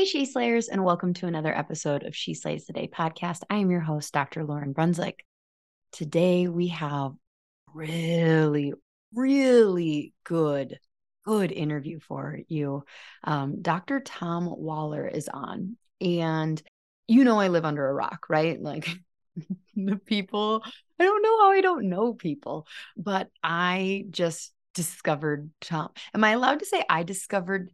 Hey, She Slayers, and welcome to another episode of She Slays Today podcast. I am your host, Dr. Lauryn Brunswick. Today we have really, really good, good interview for you. Um, Dr. Tom Waller is on, and you know I live under a rock, right? Like the people, I don't know how I don't know people, but I just discovered Tom. Am I allowed to say I discovered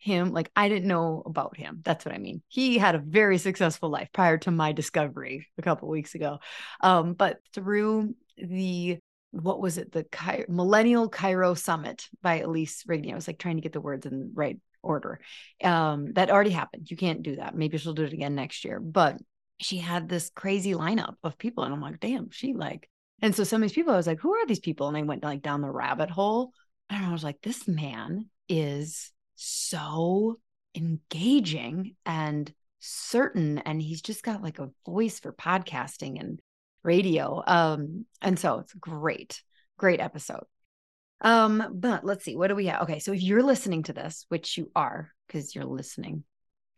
him like i didn't know about him that's what i mean. He had a very successful life prior to my discovery a couple weeks ago. Um, but through the what was it the Chi- millennial chiro summit by elise rigney i was like trying to get the words in the right order um, that already happened. You can't do that. Maybe she'll do it again next year. But she had this crazy lineup of people and i'm like damn she like and so some of these people i was like who are these people? And i went like down the rabbit hole and i was like this man is so engaging and certain and he's just got like a voice for podcasting and radio um and so it's great great episode. Um but let's see what do we have? Okay so if you're listening to this which you are because you're listening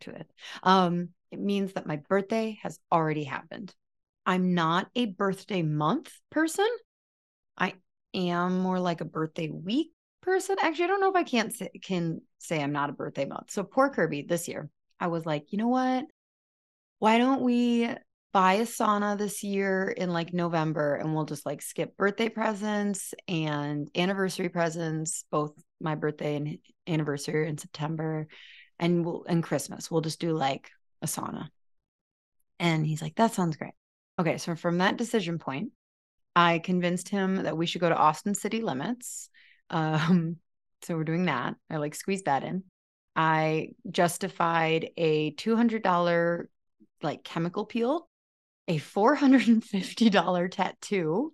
to it um it means that my birthday has already happened. I'm not a birthday month person. I am more like a birthday week person. Actually, I don't know if I can't say, can say I'm not a birthday month. So poor Kirby this year, I was like, you know what? Why don't we buy a sauna this year in like November and we'll just like skip birthday presents and anniversary presents, both my birthday and anniversary in September and we'll and Christmas. We'll just do like a sauna. And he's like, that sounds great. Okay. So from that decision point, I convinced him that we should go to Austin City Limits um, so we're doing that. I like squeezed that in. I justified a $200 like chemical peel, a $450 tattoo,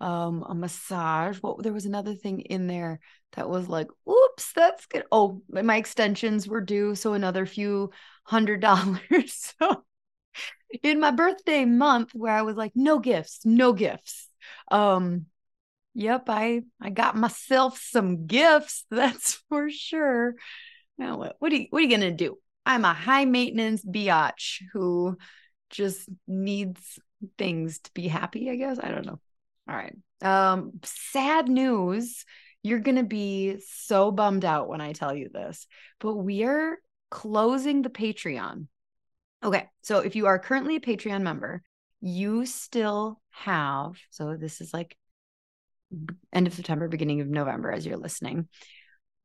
um, a massage. What there was another thing in there that was like, oops, that's good. Oh, my extensions were due, so another few hundred dollars. so in my birthday month where I was like, no gifts, no gifts. Um, Yep, I I got myself some gifts, that's for sure. Now what what are you what are you gonna do? I'm a high maintenance biatch who just needs things to be happy, I guess. I don't know. All right. Um, sad news. You're gonna be so bummed out when I tell you this, but we are closing the Patreon. Okay, so if you are currently a Patreon member, you still have so this is like end of September, beginning of November, as you're listening.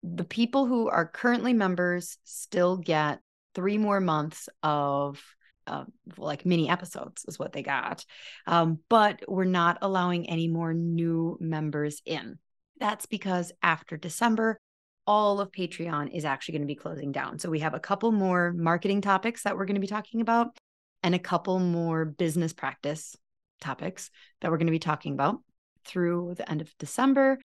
The people who are currently members still get three more months of uh, like mini episodes, is what they got. Um, but we're not allowing any more new members in. That's because after December, all of Patreon is actually going to be closing down. So we have a couple more marketing topics that we're going to be talking about and a couple more business practice topics that we're going to be talking about through the end of December,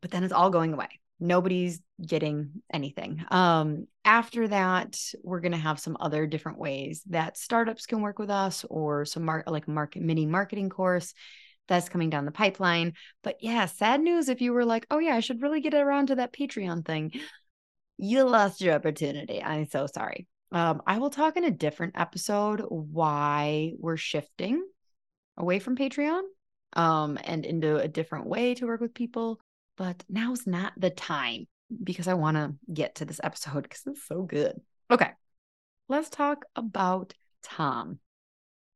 but then it's all going away. Nobody's getting anything. Um, after that, we're going to have some other different ways that startups can work with us or some mar- like market mini marketing course that's coming down the pipeline. But yeah, sad news if you were like, oh yeah, I should really get around to that Patreon thing. You lost your opportunity. I'm so sorry. Um, I will talk in a different episode why we're shifting away from Patreon um, and into a different way to work with people. But now's not the time because I want to get to this episode because it's so good. Okay, let's talk about Tom.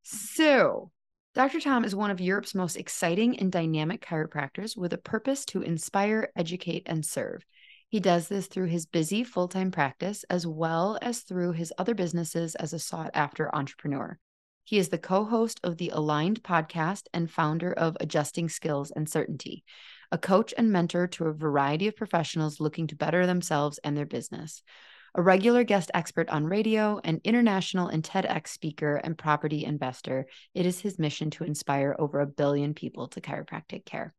So, Dr. Tom is one of Europe's most exciting and dynamic chiropractors with a purpose to inspire, educate, and serve. He does this through his busy full time practice as well as through his other businesses as a sought after entrepreneur. He is the co host of the Aligned podcast and founder of Adjusting Skills and Certainty, a coach and mentor to a variety of professionals looking to better themselves and their business. A regular guest expert on radio, an international and TEDx speaker, and property investor, it is his mission to inspire over a billion people to chiropractic care.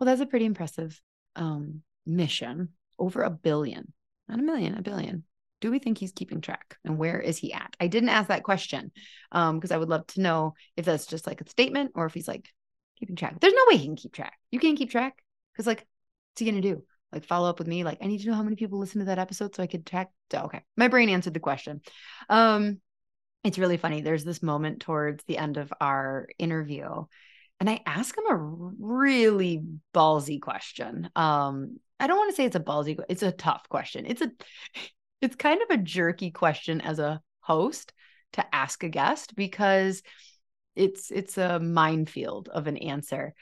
Well, that's a pretty impressive um, mission. Over a billion, not a million, a billion do we think he's keeping track? And where is he at? I didn't ask that question um because i would love to know if that's just like a statement or if he's like keeping track. There's no way he can keep track. You can't keep track? Because like what's he gonna do? Like follow up with me like i need to know how many people listen to that episode so i could track okay. My brain answered the question. Um it's really funny. There's this moment towards the end of our interview and i ask him a really ballsy question. Um I don't want to say it's a ballsy, it's a tough question. It's a it's kind of a jerky question as a host to ask a guest because it's it's a minefield of an answer.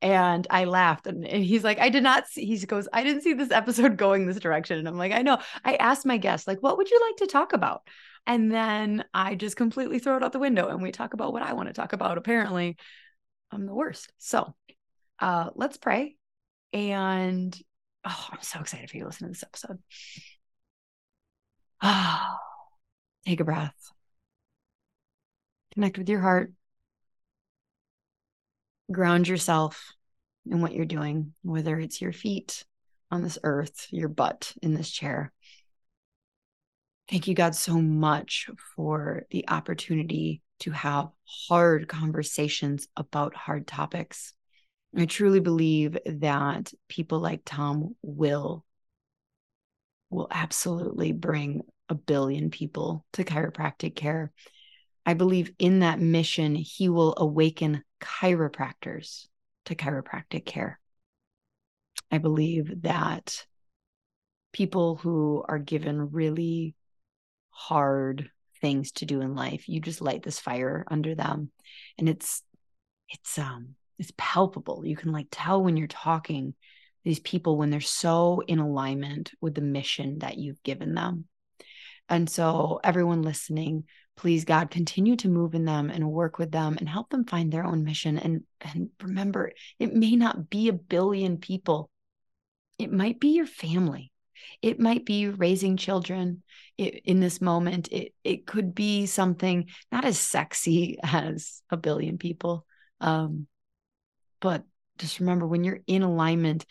And i laughed and, he's like i did not see he goes i didn't see this episode going this direction. And i'm like i know. I asked my guest like what would you like to talk about? And then i just completely throw it out the window and we talk about what i want to talk about. Apparently i'm the worst. So uh let's pray. And oh i'm so excited for you to listen to this episode take a breath. Connect with your heart. Ground yourself in what you're doing, whether it's your feet on this earth, your butt in this chair. Thank you, God, so much for the opportunity to have hard conversations about hard topics. I truly believe that people like Tom will will absolutely bring a billion people to chiropractic care. I believe in that mission, he will awaken chiropractors to chiropractic care. I believe that people who are given really hard things to do in life, you just light this fire under them. And it's, it's, um, it's palpable. You can like tell when you're talking these people when they're so in alignment with the mission that you've given them. And so, everyone listening, please, God, continue to move in them and work with them and help them find their own mission. And, and remember, it may not be a billion people, it might be your family. It might be raising children in this moment. It, it could be something not as sexy as a billion people. Um, but just remember when you're in alignment,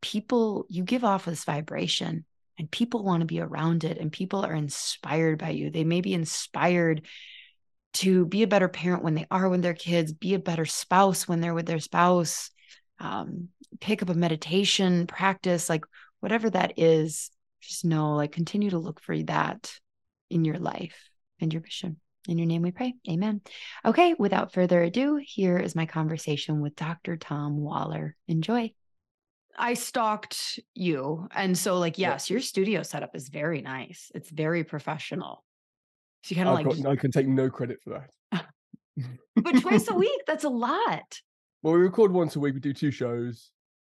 people, you give off this vibration and people want to be around it and people are inspired by you. They may be inspired to be a better parent when they are with their kids, be a better spouse when they're with their spouse, um, pick up a meditation practice, like whatever that is. Just know, like, continue to look for that in your life and your mission. In your name we pray. Amen. Okay, without further ado, here is my conversation with Dr. Tom Waller. Enjoy. I stalked you. And so, like, yes, yeah. your studio setup is very nice. It's very professional. So you kind of like. Got, I can take no credit for that. but twice a week, that's a lot. Well, we record once a week, we do two shows.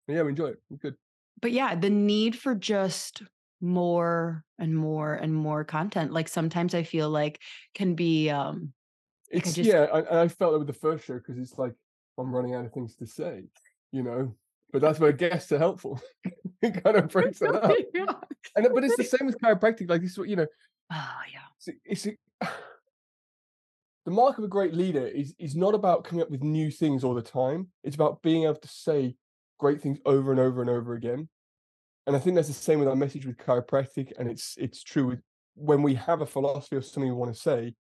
Yeah, we enjoy it. It's good. But yeah, the need for just more and more and more content. Like sometimes I feel like can be um it's like I just... yeah, I, I felt it with the first show because it's like I'm running out of things to say, you know but that's where guests are helpful. it kind of breaks it up. yeah. And but it's the same with chiropractic. Like this what you know. Oh yeah. It's, it's the mark of a great leader is is not about coming up with new things all the time. It's about being able to say great things over and over and over again. And I think that's the same with our message with chiropractic, and it's it's true with when we have a philosophy or something we want to say.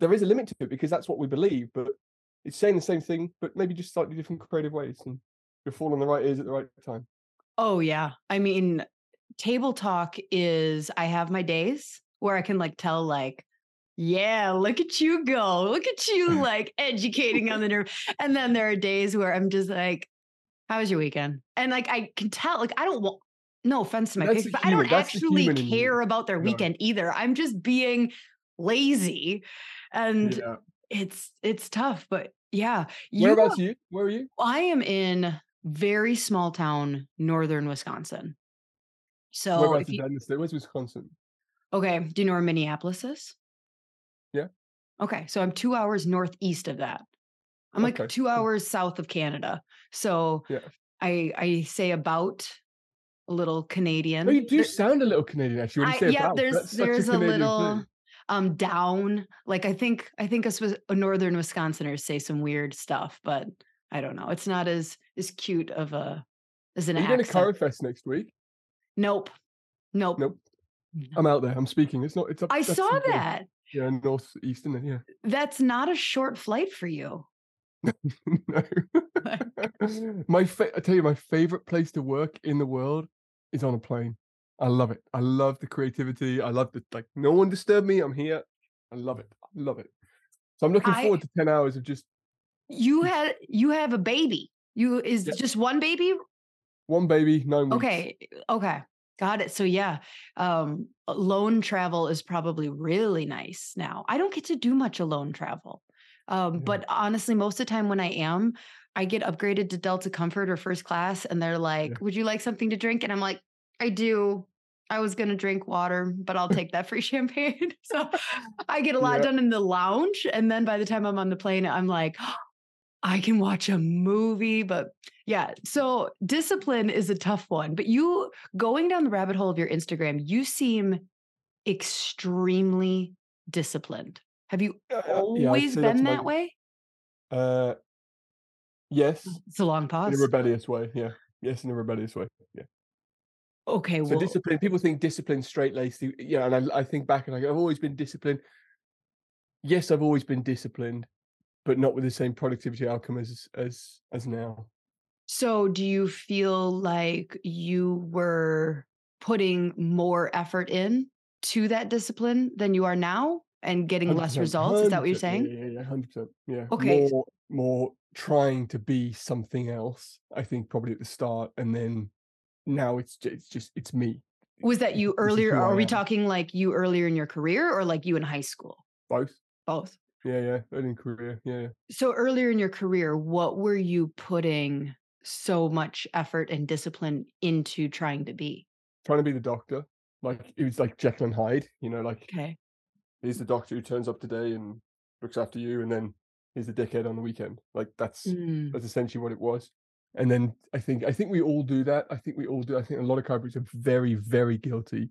There is a limit to it because that's what we believe, but it's saying the same thing, but maybe just slightly different creative ways. And you're falling the right ears at the right time. Oh yeah. I mean, table talk is I have my days where I can like tell like yeah, look at you go. Look at you like educating on the nerve. And then there are days where I'm just like, how was your weekend? And like I can tell, like I don't want no offense to my kids, but I don't actually human in you. care about their No. weekend either. I'm just being lazy. And Yeah. it's it's tough, but yeah. You Whereabouts are you? Where are you? I am in very small town, northern Wisconsin. So Whereabouts in you, State? Where's Wisconsin? okay, do you know where Minneapolis is? Yeah. Okay, so I'm two hours northeast of that. I'm like two hours south of Canada. So Yeah. I I say about a little Canadian. Oh, you do There- sound a little Canadian, actually. I- say yeah, about, there's that's there's a, Canadian little thing. um down. Like I think I think us Wis- northern Wisconsiners say some weird stuff, but I don't know. It's not as as cute of a as an Are you going to accent. Fest next week? Nope. Nope. Nope. No. I'm out there. I'm speaking. It's not. It's up. I saw that. Yeah, northeast, isn't? Yeah. That's not a short flight for you. no. my fa- I tell you, my favorite place to work in the world is on a plane. I love it. I love the creativity. I love the like. No one disturb me. I'm here. I love it. I love it. So I'm looking I- forward to ten hours of just You had you have a baby. You is Yeah. just one baby? one baby, nine weeks. Okay. Okay. Got it. So yeah, um alone travel is probably really nice now. I don't get to do much alone travel. Um Yeah. but honestly most of the time when I am, I get upgraded to Delta Comfort or first class and they're like, "Would you like something to drink?" And I'm like, "I do." I was going to drink water, but I'll take that free champagne. so I get a lot Yeah. done in the lounge and then by the time I'm on the plane I'm like, I can watch a movie, but yeah. So discipline is a tough one, but you going down the rabbit hole of your Instagram, you seem extremely disciplined. Have you Uh, yeah, I'd always that's been my- that way? Uh, yes, It's a long pause. in a rebellious way. Yeah. Yes, in a rebellious way. Yeah. okay, So well, discipline. People think discipline straight laced. Yeah, and I, I think back and I go, I've always been disciplined. Yes, I've always been disciplined, but not with the same productivity outcome as as as now. so do you feel like you were putting more effort in to that discipline than you are now and getting less results? Is that what you're saying? Yeah, yeah, yeah, hundred percent. Yeah. Okay. More, more trying to be something else. I think probably at the start, and then now it's just, it's just it's me. Was that you is- this is earlier? Are we talking like you earlier in your career or like you in high school? Both. Both. Yeah, yeah. Early in career. Yeah. So earlier in your career, what were you putting so much effort and discipline into trying to be? Trying to be the doctor. Like it was like Jekyll and Hyde. You know, like Okay. he's the doctor who turns up today and looks after you, and then here's the dickhead on the weekend. Like that's Mm, that's essentially what it was. And then I think I think we all do that. I think we all do. I think a lot of chiropractors are very, very guilty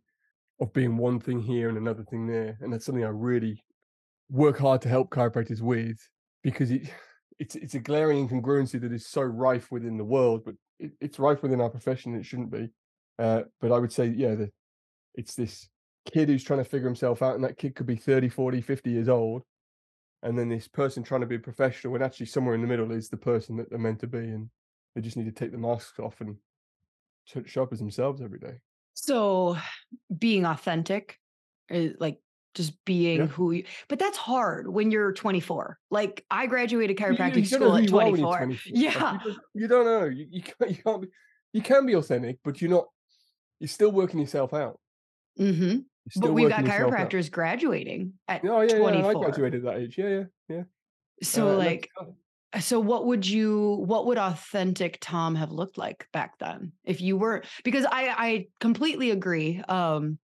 of being one thing here and another thing there. And that's something I really work hard to help chiropractors with because it it's it's a glaring incongruency that is so rife within the world, but it, it's rife within our profession. and It shouldn't be. Uh, but I would say, yeah, the, it's this kid who's trying to figure himself out, and that kid could be 30, 40, 50 years old. And then this person trying to be a professional, when actually somewhere in the middle is the person that they're meant to be. And they just need to take the masks off and sh- show up as themselves every day. So being authentic, uh, like just being Yeah. who you, but that's hard when you're 24. Like I graduated You- you- chiropractic you school at you are when you're 24. 24. Like, you Yeah. you don't know. You, you can't. You can't. Be, you can be authentic, but you're not. You're still working yourself out. mm-hmm. But we've got yourself out. chiropractors graduating at Oh yeah, yeah. I graduated at that age. Yeah, yeah, yeah. So Uh, like so what would you what would authentic tom have looked like back then if you were because i i completely agree um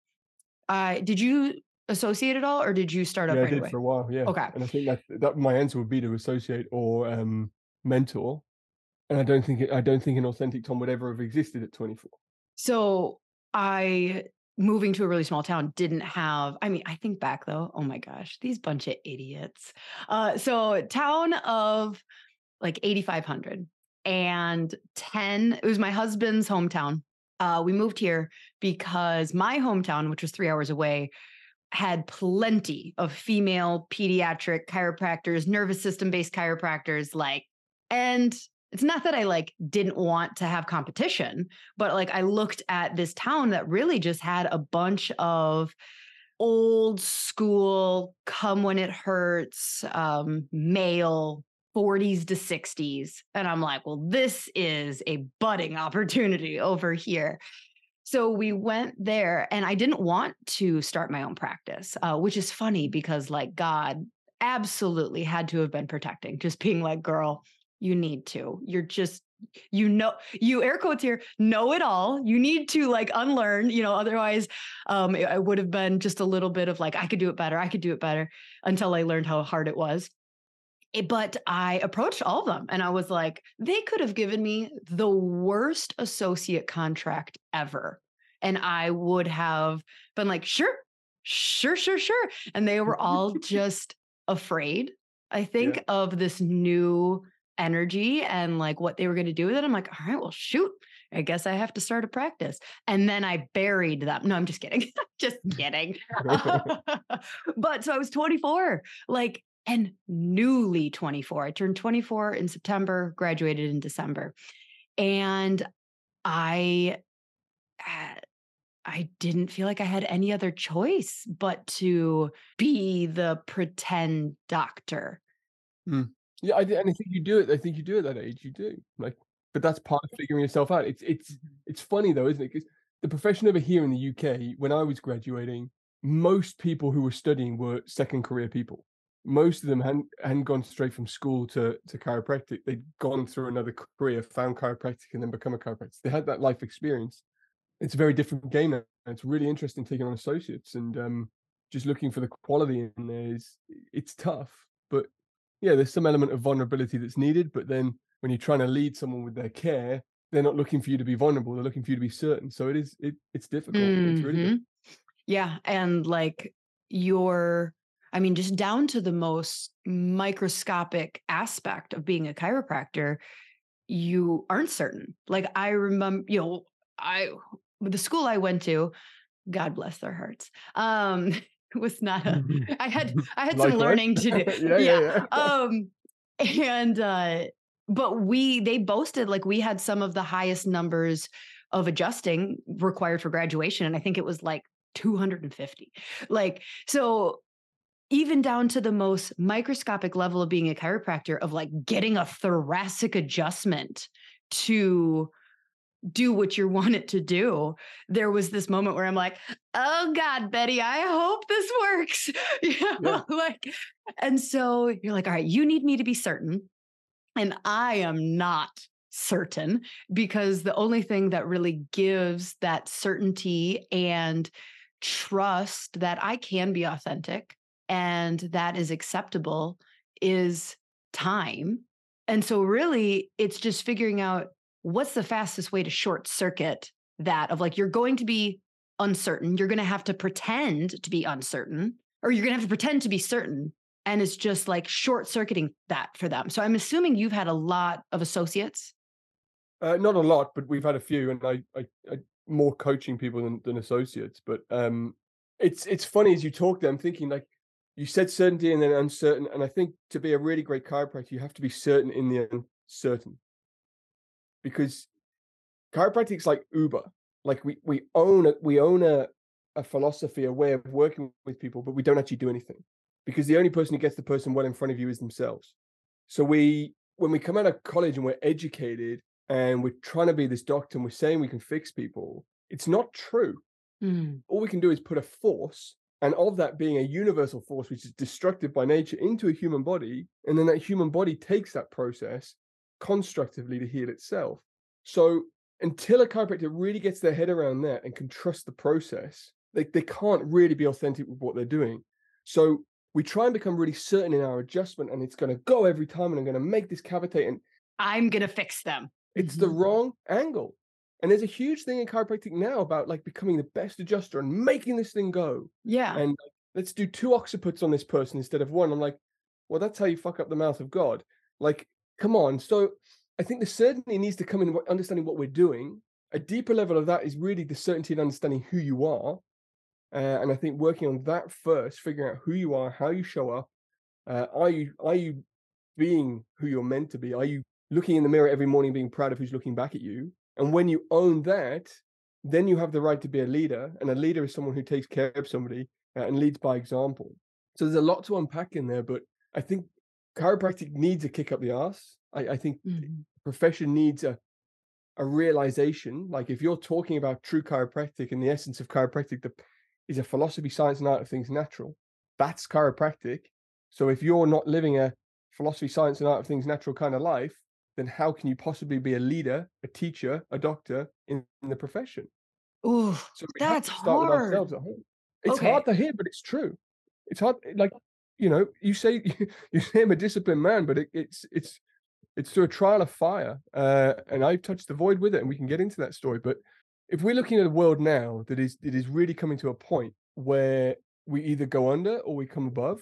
i did you associate at all or did you start up yeah, I right did away for a while. Yeah. Okay. And I think that that my answer would be to associate or um, mentor. And I don't think it, I don't think an authentic Tom would ever have existed at 24. so i moving to a really small town didn't have i mean i think back though oh my gosh these bunch of idiots uh so town of like 8500 and 10 it was my husband's hometown uh we moved here because my hometown which was 3 hours away had plenty of female pediatric chiropractors nervous system based chiropractors like and it's not that I like didn't want to have competition, but like I looked at this town that really just had a bunch of old school, come when it hurts, um, male 40s to 60s. And I'm like, well, this is a budding opportunity over here. So we went there, and I didn't want to start my own practice, uh, which is funny because, like, God absolutely had to have been protecting, just being like, girl, you need to. You're just you know you air quotes here know it all you need to like unlearn you know otherwise um it, it would have been just a little bit of like i could do it better i could do it better until i learned how hard it was it, eh, but i approached all of them and i was like they could have given me the worst associate contract ever and i would have been like sure sure sure sure and they were all just afraid i think yeah. of this new energy and like what they were going to do with it. I'm like, all right, well, shoot. I guess I have to start a practice. And then I buried them. No, I'm just kidding. just kidding. but so I was 24, like, and newly 24. I turned 24 in September, graduated in December. And I, I didn't feel like I had any other choice but to be the pretend doctor. Mm. Yeah, I, and I think you do it. I think you do at that age. You do like, but that's part of figuring yourself out. It's it's it's funny though, isn't it? Because the profession over here in the UK, when I was graduating, most people who were studying were second career people. Most of them hadn't hadn't gone straight from school to to chiropractic. They'd gone through another career, found chiropractic, and then become a chiropractor. They had that life experience. It's a very different game now. It's really interesting taking on associates and um, just looking for the quality in there is it's tough, but yeah, there's some element of vulnerability that's needed, but then when you're trying to lead someone with their care, they're not looking for you to be vulnerable. They're looking for you to be certain. So it is it it's difficult. Mm-hmm. It's really difficult. Yeah. And like your I mean, just down to the most microscopic aspect of being a chiropractor, you aren't certain. Like I remember, you know, I the school I went to, God bless their hearts. Um, was not a mm-hmm. Had I had like some learning to do. yeah, yeah, yeah, yeah. Um and uh but we they boasted like we had some of the highest numbers of adjusting required for graduation and I think it was like 250. Like so even down to the most microscopic level of being a chiropractor of like getting a thoracic adjustment to do what you want it to do. There was this moment where I'm like, oh God, Betty, I hope this works. you know, yeah. like, and so you're like, all right, you need me to be certain. And I am not certain because the only thing that really gives that certainty and trust that I can be authentic and that is acceptable is time. And so, really, it's just figuring out what's the fastest way to short circuit that of like you're going to be uncertain you're going to have to pretend to be uncertain or you're going to have to pretend to be certain and it's just like short circuiting that for them so i'm assuming you've had a lot of associates uh, not a lot but we've had a few and I, I, I more coaching people than, than associates but um it's it's funny as you talk them thinking like you said certainty and then uncertain and i think to be a really great chiropractor you have to be certain in the uncertain because chiropractic's like Uber. Like we we own a we own a a philosophy, a way of working with people, but we don't actually do anything because the only person who gets the person well in front of you is themselves. So we when we come out of college and we're educated and we're trying to be this doctor and we're saying we can fix people, it's not true. Mm. All we can do is put a force, and of that being a universal force, which is destructive by nature, into a human body, and then that human body takes that process constructively to heal itself. So until a chiropractor really gets their head around that and can trust the process, they, they can't really be authentic with what they're doing. So we try and become really certain in our adjustment and it's going to go every time and I'm going to make this cavitate and I'm going to fix them. It's mm-hmm. the wrong angle. And there's a huge thing in chiropractic now about like becoming the best adjuster and making this thing go. Yeah. And like, let's do two occiputs on this person instead of one. I'm like, well, that's how you fuck up the mouth of God. Like come on. So I think the certainty needs to come in understanding what we're doing. A deeper level of that is really the certainty and understanding who you are. Uh, and I think working on that first, figuring out who you are, how you show up. Uh, are you are you being who you're meant to be? Are you looking in the mirror every morning, being proud of who's looking back at you? And when you own that, then you have the right to be a leader. And a leader is someone who takes care of somebody uh, and leads by example. So there's a lot to unpack in there, but I think chiropractic needs a kick up the ass. I, I think Mhm. profession needs a a realization. Like if you're talking about true chiropractic and the essence of chiropractic the, is a philosophy, science, and art of things natural, that's chiropractic. So if you're not living a philosophy, science, and art of things natural kind of life, then how can you possibly be a leader, a teacher, a doctor in, in the profession? Ooh, So That's to start with hard. It's Okay. hard to hear, but it's true. It's hard. Like you know, you say you say I'm a disciplined man, but it, it's it's it's through a trial of fire, uh, and I've touched the void with it, and we can get into that story. But if we're looking at a world now that is it is really coming to a point where we either go under or we come above,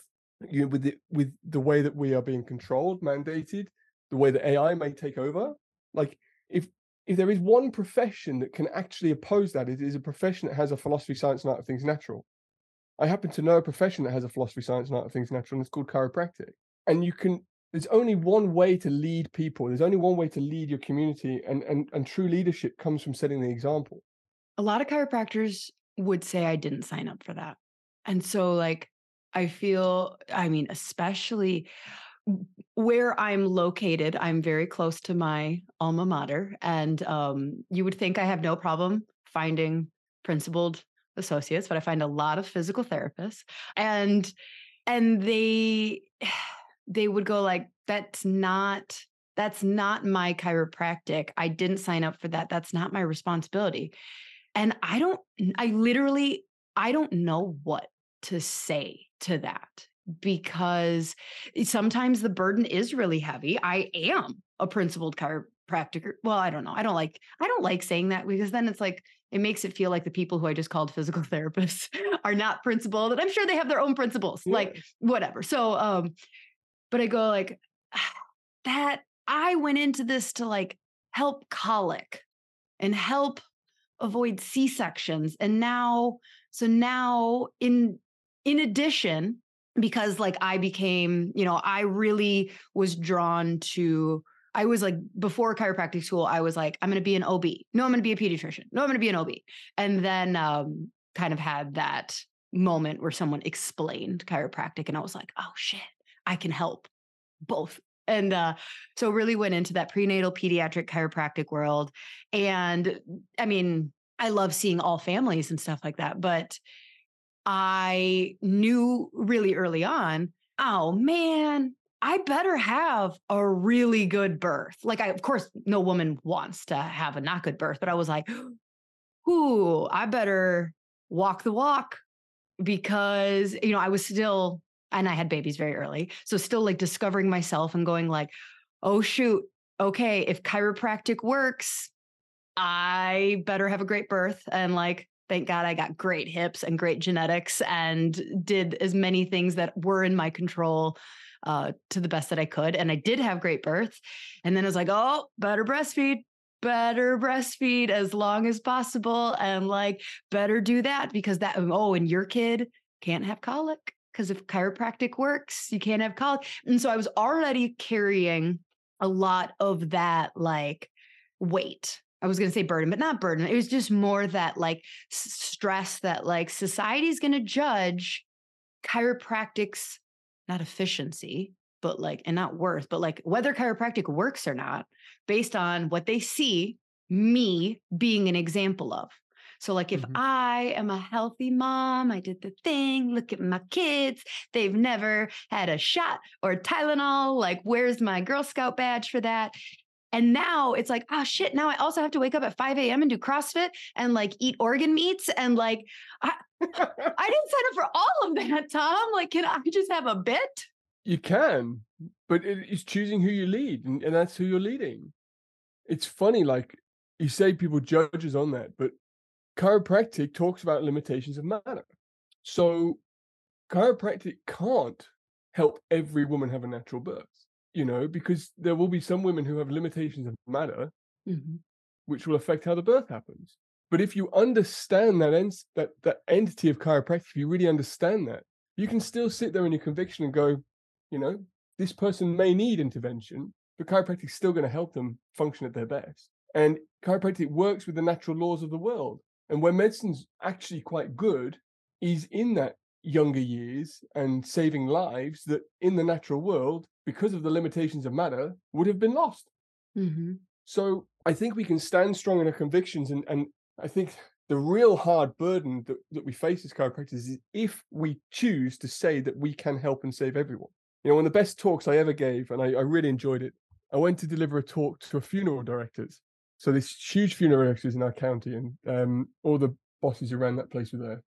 you know, with the with the way that we are being controlled, mandated, the way that AI may take over. Like if if there is one profession that can actually oppose that, it is a profession that has a philosophy, science, and art of things natural. I happen to know a profession that has a philosophy, science, and art of things natural, and it's called chiropractic. And you can there's only one way to lead people. There's only one way to lead your community, and and and true leadership comes from setting the example. a lot of chiropractors would say I didn't sign up for that. And so, like, I feel, I mean, especially where I'm located, I'm very close to my alma mater. And um, you would think I have no problem finding principled associates, but I find a lot of physical therapists. And and they they would go like that's not that's not my chiropractic i didn't sign up for that that's not my responsibility and i don't i literally i don't know what to say to that because sometimes the burden is really heavy. I am a principled chiropractor well i don't know i don't like i don't like saying that because then it's like it makes it feel like the people who i just called physical therapists are not principled and i'm sure they have their own principles like whatever. So um but i go like that i went into this to like help colic and help avoid c-sections and now so now in in addition because like i became you know i really was drawn to i was like before chiropractic school i was like i'm going to be an ob no i'm going to be a pediatrician. No i'm going to be an ob and then um kind of had that moment where someone explained chiropractic and i was like oh shit. I can help both. And uh, so really went into that prenatal pediatric chiropractic world. And i mean i love seeing all families and stuff like that but i knew really early on oh man i better have a really good birth like i of course no woman wants to have a not good birth but i was like ooh i better walk the walk because you know i was still and I had babies very early. So still like discovering myself and going like, oh shoot, okay, if chiropractic works, I better have a great birth. And like, thank God I got great hips and great genetics and did as many things that were in my control uh, to the best that I could. And I did have great birth. And then I was like, oh, better breastfeed, better breastfeed as long as possible. And like, better do that because that, oh, and your kid can't have colic because if chiropractic works, you can't have colic. And so I was already carrying a lot of that like weight. I was going to say burden, but not burden. It was just more that like stress that like society's going to judge chiropractic's not efficiency, but like, and not worth, but like whether chiropractic works or not based on what they see me being an example of. So, like, if Mhm. I am a healthy mom, I did the thing, look at my kids, they've never had a shot or Tylenol. Like, where's my Girl Scout badge for that? And now it's like, oh shit, now I also have to wake up at 5 a.m. and do CrossFit and like eat organ meats. And like, I didn't sign up for all of that, Tom. Like, can I just have a bit? You can, but it is choosing who you lead, and, and that's who you're leading. It's funny, like you say, people judges on that, but chiropractic talks about limitations of matter. So chiropractic can't help every woman have a natural birth, you know, because there will be some women who have limitations of matter, Mhm. which will affect how the birth happens. But if you understand that en- that that entity of chiropractic, if you really understand that, you can still sit there in your conviction and go, you know, this person may need intervention, but chiropractic is still going to help them function at their best. And chiropractic works with the natural laws of the world. And where medicine's actually quite good is in that younger years and saving lives that in the natural world, because of the limitations of matter, would have been lost. Mm-hmm. So I think we can stand strong in our convictions. And, and I think the real hard burden that, that we face as chiropractors is if we choose to say that we can help and save everyone. You know, one of the best talks I ever gave, and I, I really enjoyed it, I went to deliver a talk to a funeral directors. So this huge funeral directors in our county, and um, all the bosses around that place were there.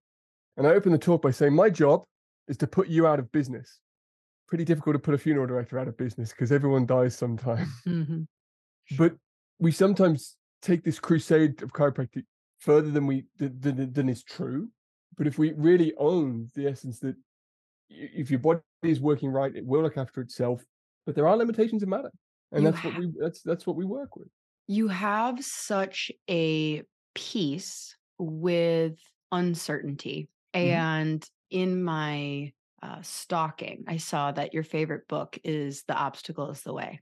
And I opened the talk by saying, My job is to put you out of business. Pretty difficult to put a funeral director out of business because everyone dies sometime. Mm-hmm. but we sometimes take this crusade of chiropractic further than we than, than is true. But if we really own the essence that if your body is working right, it will look after itself. But there are limitations of matter, and You that's what we that's that's what we work with. You have such a peace with uncertainty. Mhm. And in my uh, stalking, I saw that your favorite book is The Obstacle is the Way.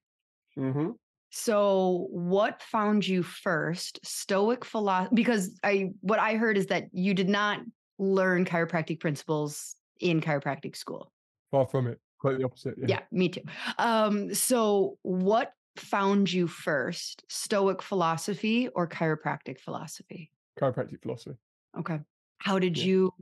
hmm So, what found you first? Stoic philosophy? Because I, what I heard is that you did not learn chiropractic principles in chiropractic school. Far from it. Quite the opposite. Yeah. Yeah, me too. Um, so, what found you first? Stoic philosophy or chiropractic philosophy? Chiropractic philosophy. Okay. How did Yeah. you?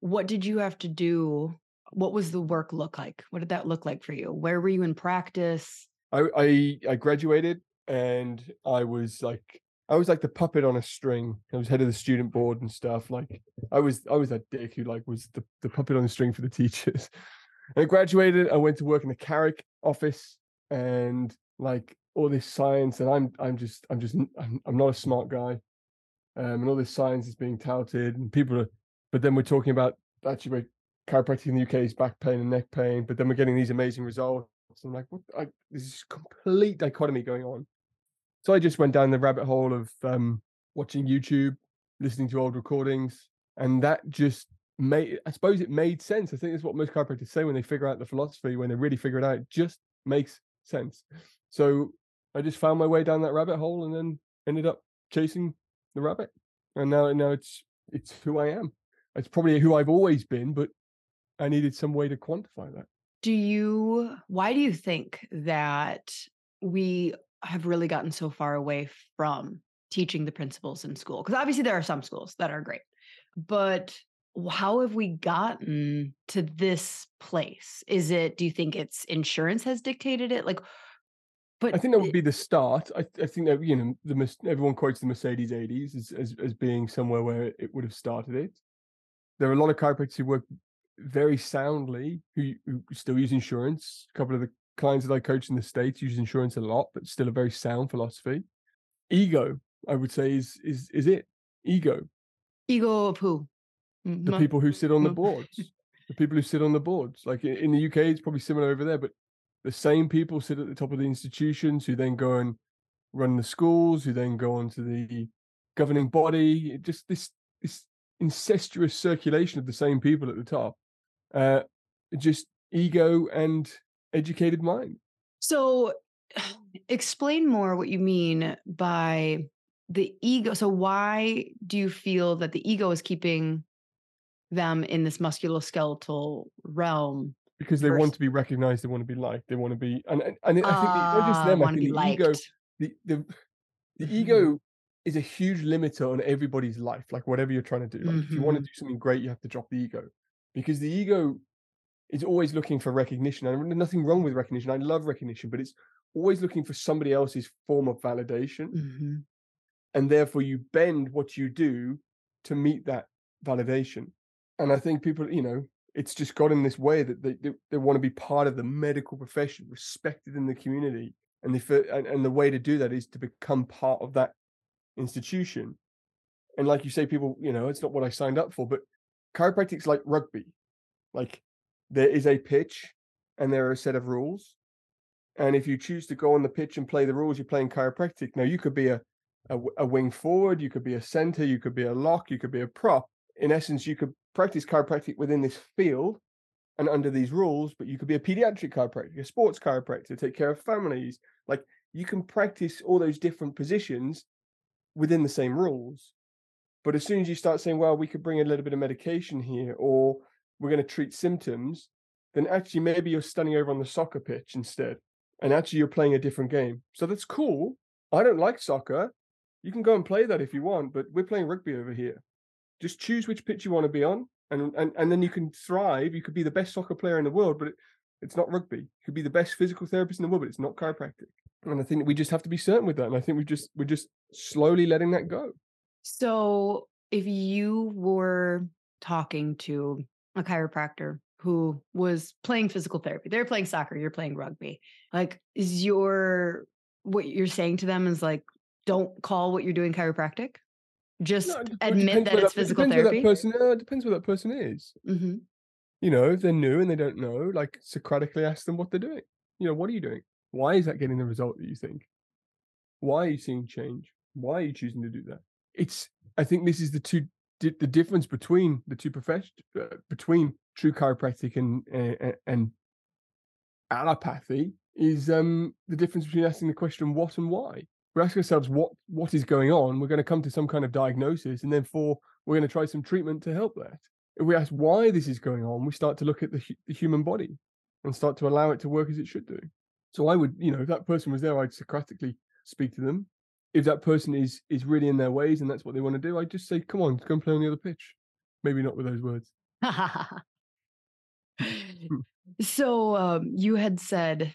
What did you have to do? What was the work look like? What did that look like for you? Where were you in practice? I, I I graduated and I was like I was like the puppet on a string. I was head of the student board and stuff. Like I was I was that dick who like was the, the puppet on the string for the teachers. And I graduated, I went to work in the Carrick office and like all this science and I'm I'm just I'm just I'm, I'm not a smart guy. Um, and all this science is being touted and people are but then we're talking about actually where chiropractic in the UK is back pain and neck pain, but then we're getting these amazing results. I'm like, what? I, this is complete dichotomy going on. So I just went down the rabbit hole of um, watching YouTube, listening to old recordings, and that just made. I suppose it made sense. I think that's what most chiropractors say when they figure out the philosophy. When they really figure it out, it just makes sense. So I just found my way down that rabbit hole, and then ended up chasing the rabbit, and now now it's it's who I am. It's probably who I've always been, but I needed some way to quantify that. Do you, why do you think that we have really gotten so far away from teaching the principles in school? Because obviously there are some schools that are great, but how have we gotten to this place? Is it, do you think it's insurance has dictated it? Like, but I think that would be the start. I, I think that you know the everyone quotes the Mercedes 80s as, as as being somewhere where it would have started it. There are a lot of chiropractors who work very soundly who, who still use insurance. A couple of the clients that I coach in the states use insurance a lot, but still a very sound philosophy. Ego, I would say, is is is it ego. ego? Mm, The mo- people who sit on the boards, the people who sit on the boards. Like i- in the UK, it's probably similar over there, but the same people sit at the top of the institutions who then go and run the schools, who then go on to the governing body. Just this this incestuous circulation of the same people at the top. Uh, just ego and educated mind. So, explain more what you mean by the ego. So, why do you feel that the ego is keeping them in this musculoskeletal realm? Because they Vers- want to be recognized, they want to be liked, they want to be, and and, and I think the- not just Ah, them. I think the ego, liked. the the, the Mhm. ego is a huge limiter on everybody's life. Like whatever you're trying to do, like if you want to Mhm. do something great, you have to drop the ego, because the ego is always looking for recognition. And nothing wrong with recognition. I love recognition, but it's always looking for somebody else's form of validation, Mhm. and therefore you bend what you do to meet that validation. And I think people, you know, it's just got in this way that they they, they want to be part of the medical profession, respected in the community, and the and, and the way to do that is to become part of that institution. And like you say, people, you know, it's not what I signed up for, but chiropractic's like rugby. Like there is a pitch and there are a set of rules. And if you choose to go on the pitch and play the rules, you're playing chiropractic. Now you could be a a wing forward, you could be a center, you could be a lock, you could be a prop. In essence, you could practice chiropractic within this field and under these rules, but you could be a pediatric chiropractor, a sports chiropractor, take care of families. Like you can practice all those different positions within the same rules. But as soon as you start saying, well, we could bring a little bit of medication here, or we're going to treat symptoms, then actually maybe you're standing over on the soccer pitch instead. And actually you're playing a different game. So that's cool. I don't like soccer. You can go and play that if you want, but we're playing rugby over here. Just choose which pitch you want to be on, and and, and then you can thrive. You could be the best soccer player in the world, but it, it's not rugby. You could be the best physical therapist in the world, but it's not chiropractic. And I think we just have to be certain with that. And I think we just we're just slowly letting that go. So if you were talking to a chiropractor who was playing physical therapy, they're playing soccer, you're playing rugby. Like, is your what you're saying to them is like, don't call what you're doing chiropractic? Just No, admit that it's it physical where therapy. that person. Uh, it depends where that person is. hmm You know, if they're new and they don't know, like Socratically ask them what they're doing. You know, what are you doing? Why is that getting the result that you think? Why are you seeing change? Why are you choosing to do that? It's. I think this is the two. The difference between the two professions, uh, between true chiropractic and uh, and allopathy, is um the difference between asking the question what and why. We ask ourselves what what is going on. We're going to come to some kind of diagnosis, and then for we're going to try some treatment to help that. If we ask why this is going on, we start to look at the, the human body and start to allow it to work as it should do. So I would, you know, if that person was there, I'd Socratically speak to them. If that person is is really in their ways and that's what they want to do, I'd just say, "Come on, go and play on the other pitch." Maybe not with those words. so um, you had said,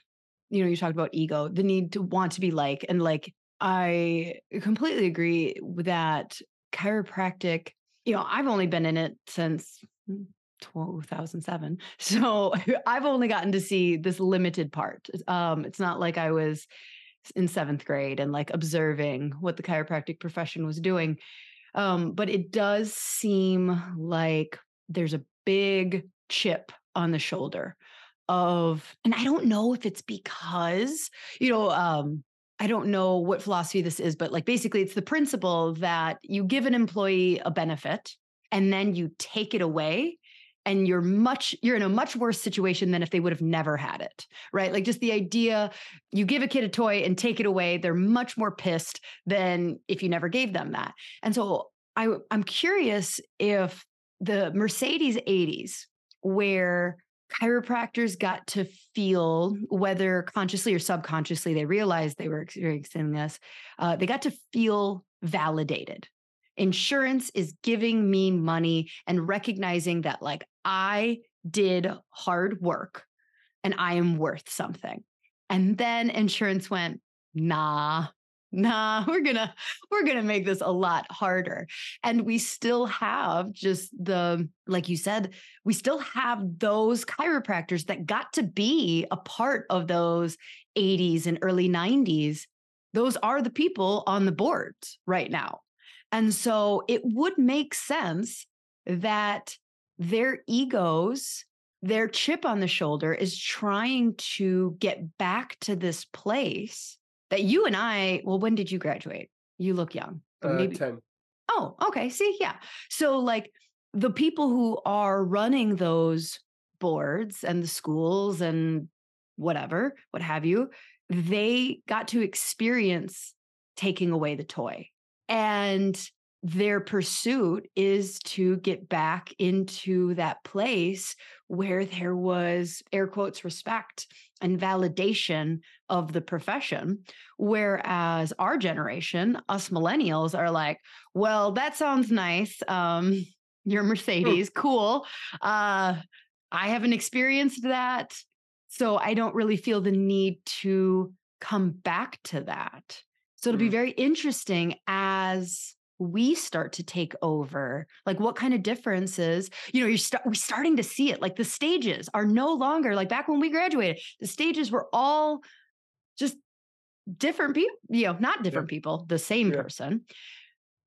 you know, you talked about ego, the need to want to be like, and like I completely agree with that. Chiropractic, you know, I've only been in it since mm, 2007, so I've only gotten to see this limited part. Um, it's not like I was in seventh grade and like observing what the chiropractic profession was doing. Um, but it does seem like there's a big chip on the shoulder of, and I don't know if it's because, you know, um, I don't know what philosophy this is, but like basically it's the principle that you give an employee a benefit and then you take it away and you're much you're in a much worse situation than if they would have never had it right? Like just the idea you give a kid a toy and take it away they're much more pissed than if you never gave them that. And so i i'm curious if the mercedes 80s where chiropractors got to feel whether consciously or subconsciously they realized they were experiencing this uh, they got to feel validated. Insurance is giving me money and recognizing that like i did hard work and i am worth something. And then insurance went nah nah we're gonna we're gonna make this a lot harder. And we still have just the like you said we still have those chiropractors that got to be a part of those 80s and early 90s those are the people on the board right now. And so it would make sense that their egos their chip on the shoulder is trying to get back to this place that you and I, well, when did you graduate? You look young. but Uh, maybe Ten. Oh, okay. See, yeah. So, like the people who are running those boards and the schools and whatever, what have you, they got to experience taking away the toy. And their pursuit is to get back into that place where there was air quotes respect and validation of the profession. Whereas our generation us millennials are like well that sounds nice. Um your mercedes cool. Uh i haven't experienced that. So i don't really feel the need to come back to that. So it'll be Mm. very interesting as we start to take over like what kind of differences you know you're sta- we're starting to see it like the stages are no longer like back when we graduated the stages were all just different people you know not different people the same Yeah. person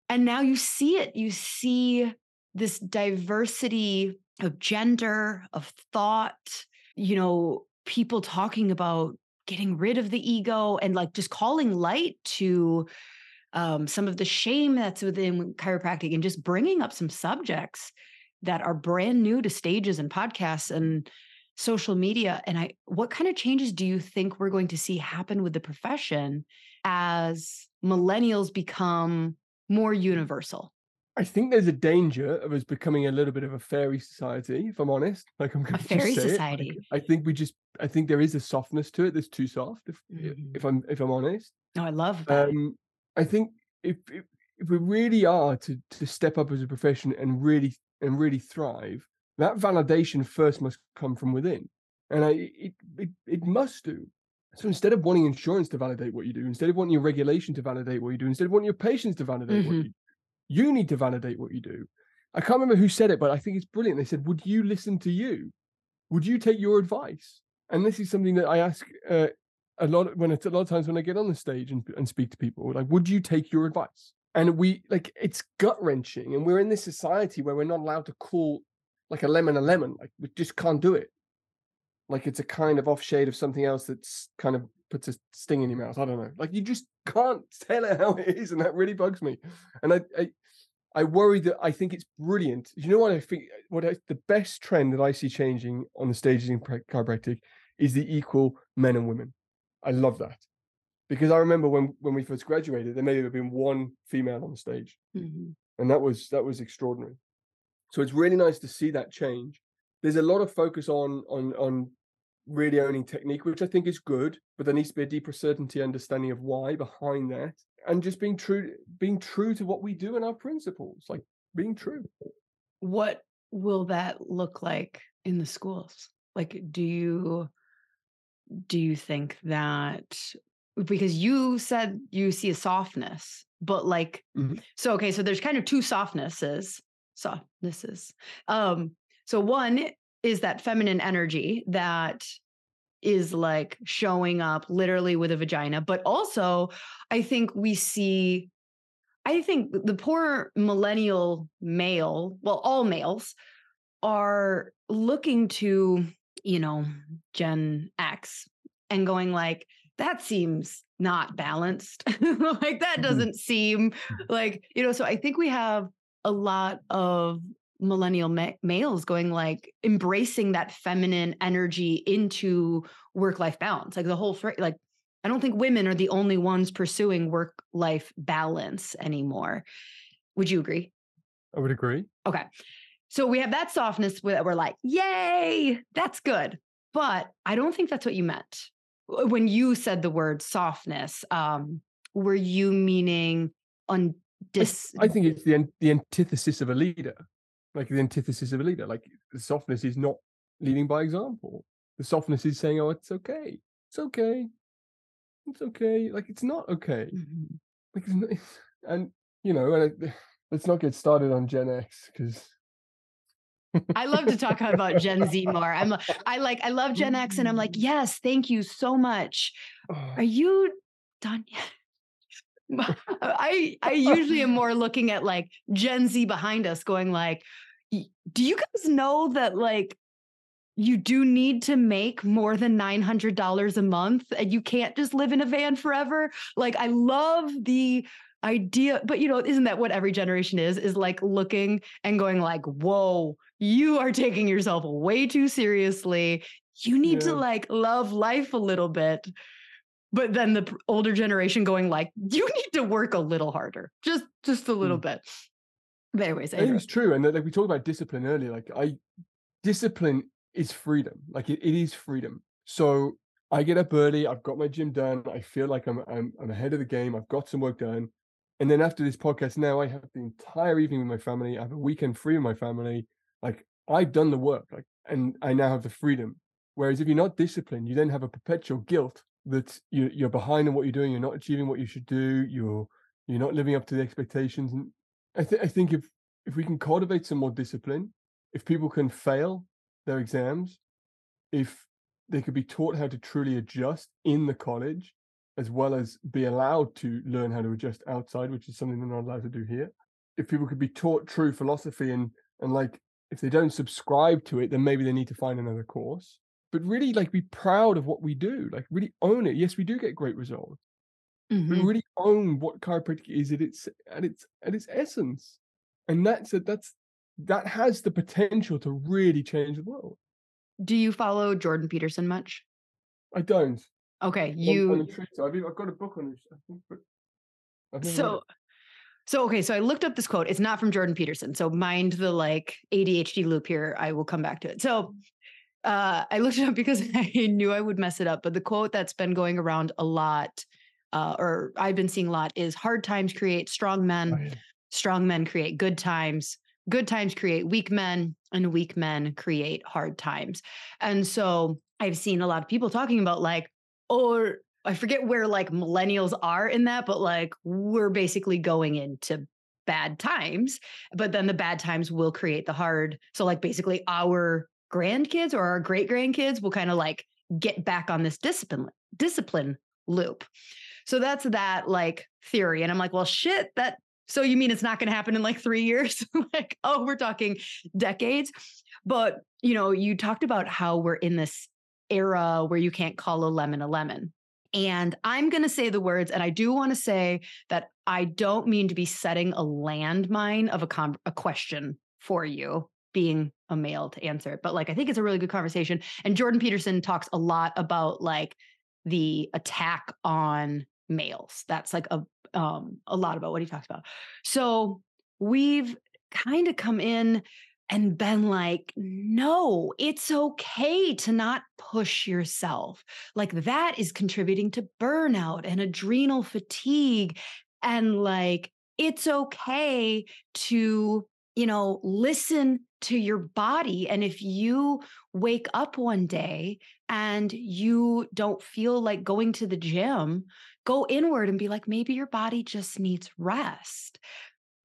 and now you see it you see this diversity of gender of thought you know people talking about getting rid of the ego and like just calling light to um, some of the shame that's within chiropractic and just bringing up some subjects that are brand new to stages and podcasts and social media and i what kind of changes do you think we're going to see happen with the profession as millennials become more universal I think there's a danger of us becoming a little bit of a fairy society, if I'm honest. Like I'm going A fairy society. I think we just I think there is a softness to it that's too soft, if Mhm. if I'm if I'm honest. No, I love that. Um I think if if, if we really are to to step up as a profession and really and really thrive, that validation first must come from within. And I it it, it must do. So instead of wanting insurance to validate what you do, instead of wanting your regulation to validate what you do, instead of wanting your patients to validate what Mhm. you do, you need to validate what you do. I can't remember who said it, but I think it's brilliant. They said, "Would you listen to you? Would you take your advice?" And this is something that I ask uh, a lot when it's a lot of times when I get on the stage and, and speak to people, like, "Would you take your advice?" And we like it's gut wrenching, and we're in this society where we're not allowed to call like a lemon a lemon. Like we just can't do it. Like it's a kind of off shade of something else that's kind of puts a sting in your mouth. I don't know. Like you just can't tell it how it is, and that really bugs me. And I, I, I worry that I think it's brilliant. You know what I think? What I, the best trend that I see changing on the stages in chiropractic is the equal men and women. I love that because I remember when when we first graduated, there may have been one female on the stage, Mhm. and that was that was extraordinary. So it's really nice to see that change. There's a lot of focus on on on really owning technique, which I think is good, but there needs to be a deeper certainty understanding of why behind that, and just being true being true to what we do and our principles, like being true. What will that look like in the schools? Like, do you do you think that because you said you see a softness, but like Mhm. so okay, so there's kind of two softnesses, softnesses. Um, so one is that feminine energy that is like showing up literally with a vagina, but also I think we see I think the poor millennial male, well, all males are looking to, you know, Gen X and going like, that seems not balanced. like that Mhm. doesn't seem like, you know, so I think we have a lot of millennial ma- males going like embracing that feminine energy into work life balance. Like the whole fr- like I don't think women are the only ones pursuing work life balance anymore. Would you agree? I would agree. Okay. So we have that softness where we're like, yay, that's good. But I don't think that's what you meant. When you said the word softness, um, were you meaning on dis I think it's the the antithesis of a leader, like the antithesis of a leader. Like the softness is not leading by example. The softness is saying, "Oh, it's okay, it's okay, it's okay." Like it's not okay. Mhm. Like it's not, and you know, and I, let's not get started on Gen X because I love to talk about Gen Z more. I'm I like I love Gen X and I'm like, mm. yes, thank you so much. Are you done yet? I I usually am more looking at like Gen Z behind us going like, do you guys know that like you do need to make more than $900 a month and you can't just live in a van forever? Like I love the idea, but you know, isn't that what every generation is? Is like looking and going like, "Whoa, you are taking yourself way too seriously. You need to like love life a little bit." But then the older generation going like, "You need to work a little harder. Just just a little mm. bit." But anyways, I think it's true. And like we talked about discipline earlier, like I discipline is freedom. Like it, it is freedom. So I get up early, I've got my gym done, I feel like I'm I'm I'm ahead of the game, I've got some work done. And then after this podcast, now I have the entire evening with my family, I have a weekend free with my family. Like I've done the work, like and I now have the freedom. Whereas if you're not disciplined, you then have a perpetual guilt that you you're behind on what you're doing, you're not achieving what you should do, you're you're not living up to the expectations. And I think I think if if we can cultivate some more discipline, if people can fail their exams, if they could be taught how to truly adjust in the college, as well as be allowed to learn how to adjust outside, which is something they're not allowed to do here. If people could be taught true philosophy and and like if they don't subscribe to it, then maybe they need to find another course. But really like be proud of what we do. Like really own it. Yes, we do get great results. We Mhm. really own what chiropractic is at its at its at its essence. And that's it, that's that has the potential to really change the world. Do you follow Jordan Peterson much? I don't. Okay, you I'm intrigued. I've, I've got a book on this, I think, but so. So okay, so I looked up this quote. It's not from Jordan Peterson. So mind the like ADHD loop here. I will come back to it. So uh, I looked it up because I knew I would mess it up. But the quote that's been going around a lot, uh, or I've been seeing a lot, is "Hard times create strong men. Oh, yeah. Strong men create good times. Good times create weak men, and weak men create hard times." And so I've seen a lot of people talking about like, or I forget where like millennials are in that, but like we're basically going into bad times, but then the bad times will create the hard. So like basically our grandkids or our great grandkids will kind of like get back on this discipline discipline loop. So that's that like theory. And I'm like, well, shit, that so you mean it's not going to happen in like three years? like, oh, we're talking decades. But you know, you talked about how we're in this era where you can't call a lemon a lemon. And I'm going to say the words, and I do want to say that I don't mean to be setting a landmine of a, com- a question for you, being a male to answer it. But like, I think it's a really good conversation. And Jordan Peterson talks a lot about like the attack on males. That's like a um, a lot about what he talks about. So we've kind of come in and been like, no, it's okay to not push yourself. Like that is contributing to burnout and adrenal fatigue. And like, it's okay to, you know, listen to your body. And if you wake up one day and you don't feel like going to the gym, go inward and be like, maybe your body just needs rest.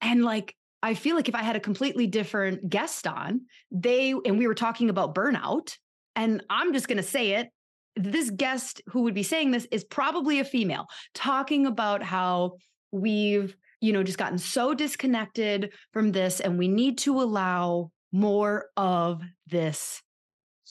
And like, I feel like if I had a completely different guest on, they and we were talking about burnout, and I'm just going to say it. This guest who would be saying this is probably a female talking about how we've, you know, just gotten so disconnected from this and we need to allow more of this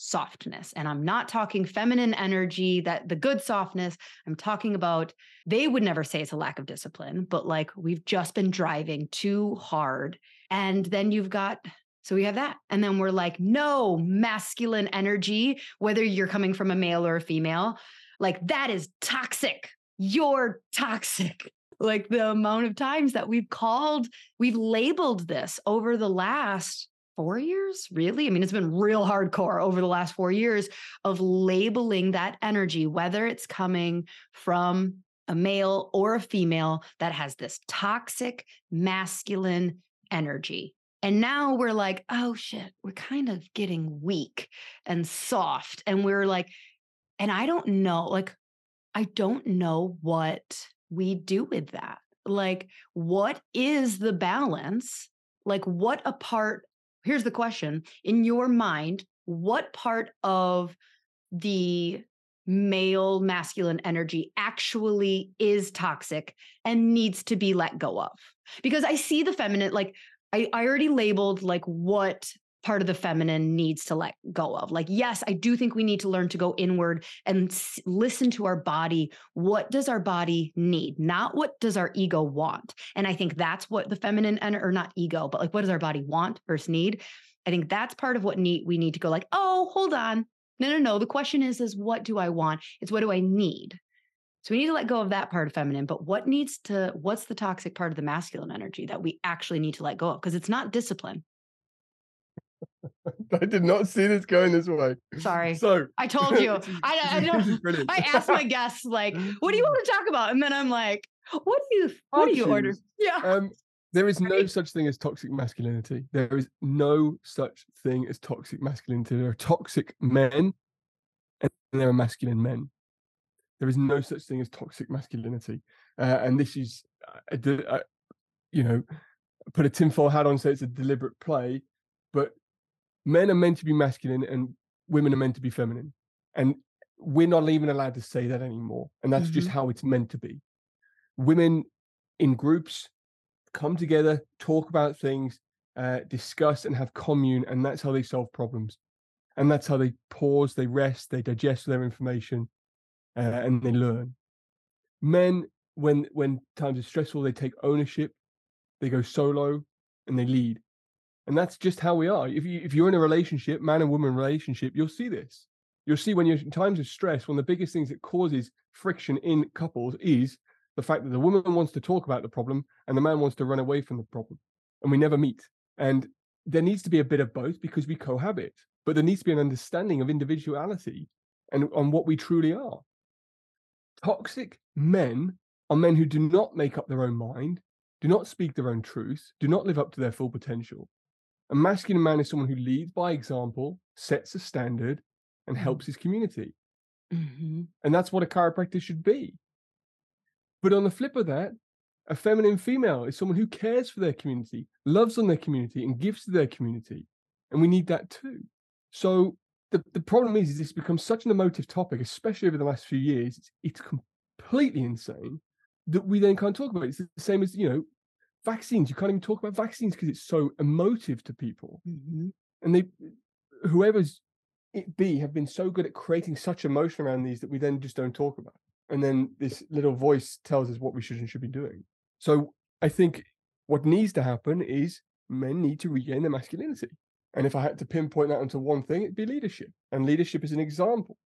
softness. And I'm not talking feminine energy, that the good softness. I'm talking about, they would never say it's a lack of discipline, but like we've just been driving too hard. And then you've got, so we have that. And then we're like, no masculine energy, whether you're coming from a male or a female, like that is toxic. You're toxic. Like the amount of times that we've called, we've labeled this over the last four years, really? I mean, it's been real hardcore over the last four years of labeling that energy, whether it's coming from a male or a female that has this toxic masculine energy. And now we're like, oh shit, we're kind of getting weak and soft. And we're like, and I don't know, like, I don't know what we do with that. Like, what is the balance? Like, what a part here's the question in your mind what part of the male masculine energy actually is toxic and needs to be let go of? Because i see the feminine like I, I already labeled like what part of the feminine needs to let go of. Like, yes, I do think we need to learn to go inward and s- listen to our body. What does our body need? Not what does our ego want? And I think that's what the feminine and or not ego, but like what does our body want versus need? I think that's part of what need we need to go like, oh, hold on. No, no, no. The question is, is what do I want? It's what do I need? So we need to let go of that part of feminine, but what needs to, what's the toxic part of the masculine energy that we actually need to let go of? Because it's not discipline. I did not see this going this way. Sorry. So I told you. I, I don't. I asked my guests like, "What do you want to talk about?" And then I'm like, "What do you? What do you order?" Yeah. Um, there is no such thing as toxic masculinity. There is no such thing as toxic masculinity. There are toxic men, and there are masculine men. There is no such thing as toxic masculinity, uh, and this is, uh, you know, put a tinfoil hat on, so it's a deliberate play, men are meant to be masculine and women are meant to be feminine. And we're not even allowed to say that anymore. And that's mm-hmm. just how it's meant to be. Women in groups come together, talk about things, uh, discuss and have commune, and that's how they solve problems. And that's how they pause, they rest, they digest their information, uh, and they learn. Men, when when times are stressful, they take ownership, they go solo, and they lead. And that's just how we are. If you if you're in a relationship, man and woman relationship, you'll see this. You'll see when you're in times of stress, one of the biggest things that causes friction in couples is the fact that the woman wants to talk about the problem and the man wants to run away from the problem, and we never meet. And there needs to be a bit of both because we cohabit, but there needs to be an understanding of individuality and on what we truly are. Toxic men are men who do not make up their own mind, do not speak their own truth, do not live up to their full potential. A masculine man is someone who leads by example, sets a standard, and Mm. helps his community. Mhm. And that's what a chiropractor should be. But on the flip of that, a feminine female is someone who cares for their community, loves on their community, and gives to their community. And we need that too. So the, the problem is, is this becomes such an emotive topic, especially over the last few years. It's, it's completely insane that we then can't talk about it. It's the same as, you know, vaccines. You can't even talk about vaccines because it's so emotive to people. Mhm. And they, whoever's it be, have been so good at creating such emotion around these that we then just don't talk about. And then this little voice tells us what we should and should be doing. So I think what needs to happen is men need to regain their masculinity. And if I had to pinpoint that onto one thing, it'd be leadership. And leadership is an example.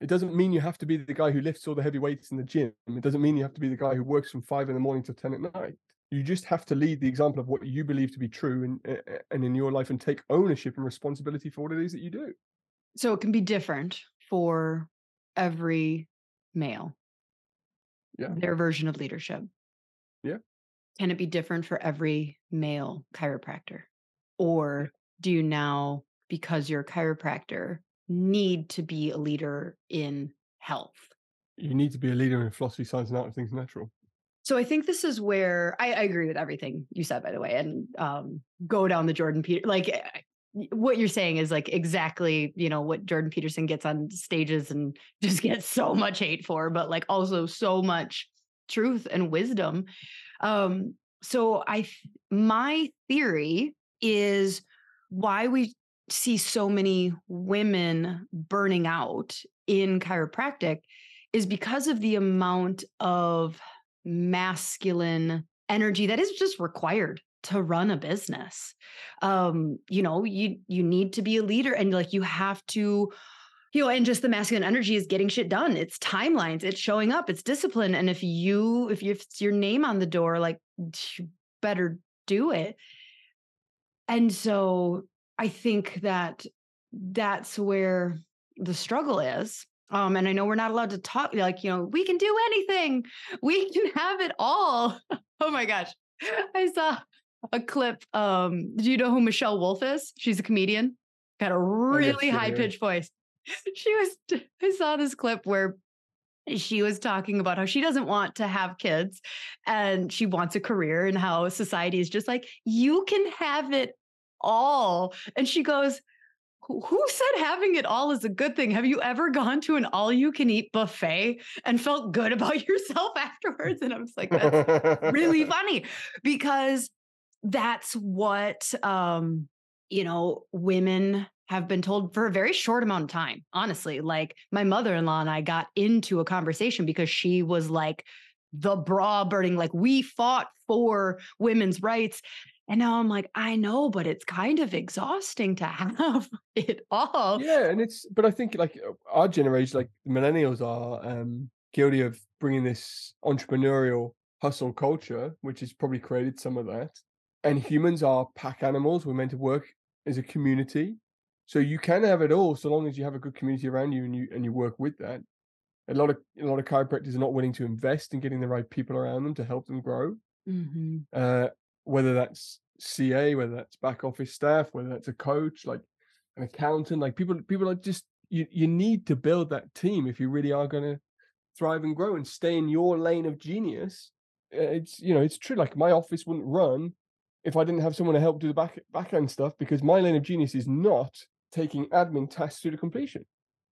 It doesn't mean you have to be the guy who lifts all the heavy weights in the gym. It doesn't mean you have to be the guy who works from five in the morning till 10 at night. You just have to lead the example of what you believe to be true and, eh, eh, and in your life and take ownership and responsibility for what it is that you do. So it can be different for every male. Yeah. Their version of leadership. Yeah. Can it be different for every male chiropractor? Or do you now, because you're a chiropractor, need to be a leader in health? You need to be a leader in philosophy, science, and art of things natural. So I think this is where I, I agree with everything you said, by the way, and um, go down the Jordan Peter. Like eh, what you're saying is like exactly you know what Jordan Peterson gets on stages and just gets so much hate for, but like also so much truth and wisdom. Um, so I, my theory is why we see so many women burning out in chiropractic is because of the amount of masculine energy that is just required to run a business. Um you know you you need to be a leader and like you have to you know and just the masculine energy is getting shit done. It's timelines it's showing up it's discipline and if you if you if it's your name on the door like you better do it. And so i think that that's where the struggle is um, and I know we're not allowed to talk like, you know, we can do anything. We can have it all. oh my gosh. I saw a clip. Um, do you know who Michelle Wolf is? She's a comedian, got a really high pitched voice. She was, I saw this clip where she was talking about how she doesn't want to have kids and she wants a career and how society is just like, you can have it all. And she goes, who said having it all is a good thing? Have you ever gone to an all you can eat buffet and felt good about yourself afterwards? And I was like, that's really funny because that's what um you know women have been told for a very short amount of time honestly like my mother-in-law and i got into a conversation because she was like the bra burning like we fought for women's rights and now i'm like i know but it's kind of exhausting to have it all yeah, and it's but I think like our generation, like millennials, are um, guilty of bringing this entrepreneurial hustle culture, which has probably created some of that. And humans are pack animals. We're meant to work as a community, so you can have it all so long as you have a good community around you and you and you work with that. A lot of a lot of chiropractors are not willing to invest in getting the right people around them to help them grow. Mhm. uh, whether that's CA, whether that's back office staff, whether that's a coach, like an accountant, like people, people are just you. You need to build that team if you really are going to thrive and grow and stay in your lane of genius. Uh, It's you know it's true. Like my office wouldn't run if I didn't have someone to help do the back back end stuff because my lane of genius is not taking admin tasks through to completion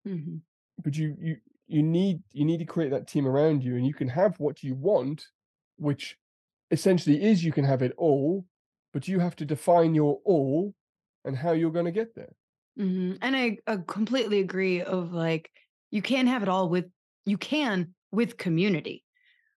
Mhm. but you you you need you need to create that team around you and you can have what you want which essentially is you can have it all but you have to define your all and how you're going to get there hmm And I, uh completely agree. Of like, you can have it all with you can with community.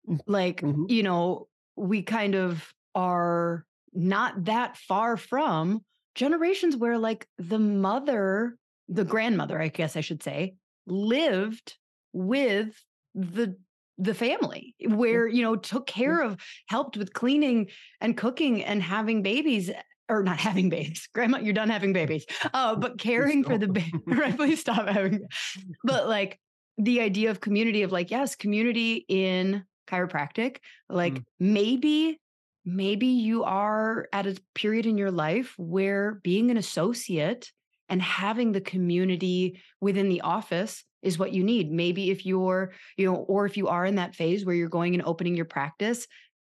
Mm, Like, mhm. you know, we kind of are not that far from generations where like the mother, the grandmother, I guess I should say, lived with the the family where you know took care of helped with cleaning and cooking and having babies or not having babies grandma you're done having babies uh, but caring for the baby right please stop having but like the idea of community of like yes community in chiropractic like mm. maybe maybe you are at a period in your life where being an associate and having the community within the office is what you need. Maybe if you're, you know, or if you are in that phase where you're going and opening your practice,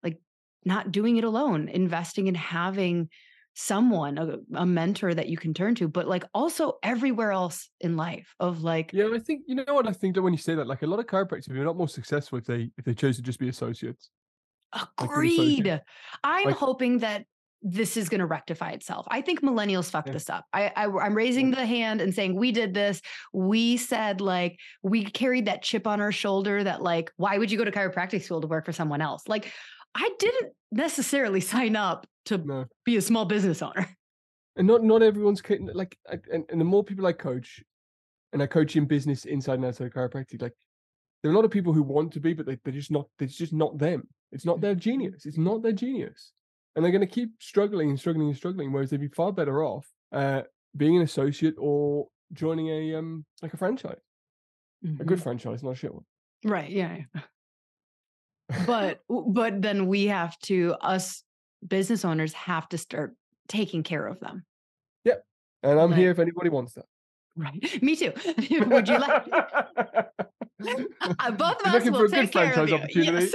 like not doing it alone, investing in having someone, a, a, mentor that you can turn to, but like also everywhere else in life of like Yeah, I think you know what I think that when you say that, like a lot of chiropractors would be a lot more successful if they if they chose to just be associates. Agreed. Like I'm like, hoping that this is going to rectify itself. I think millennials fucked yeah. this up. I, I am raising the hand and saying we did this. We said like we carried that chip on our shoulder that like why would you go to chiropractic school to work for someone else? Like I didn't necessarily sign up to no. be a small business owner. And not not everyone's like and, and the more people I coach, and I coach in business inside and outside of chiropractic, like there are a lot of people who want to be, but they, they're just not. It's just not them. It's not mm. their genius. It's not their genius and they're going to keep struggling and struggling and struggling. Whereas they'd be far better off uh, being an associate or joining a um like a franchise, mm-hmm. a good mm-hmm. franchise, not a shit one. Right. Yeah. but but then we have to us business owners have to start taking care of them. Yep. And I'm like, here if anybody wants that. Right. Me too. Would you like? uh, both of us will take care of you. Yes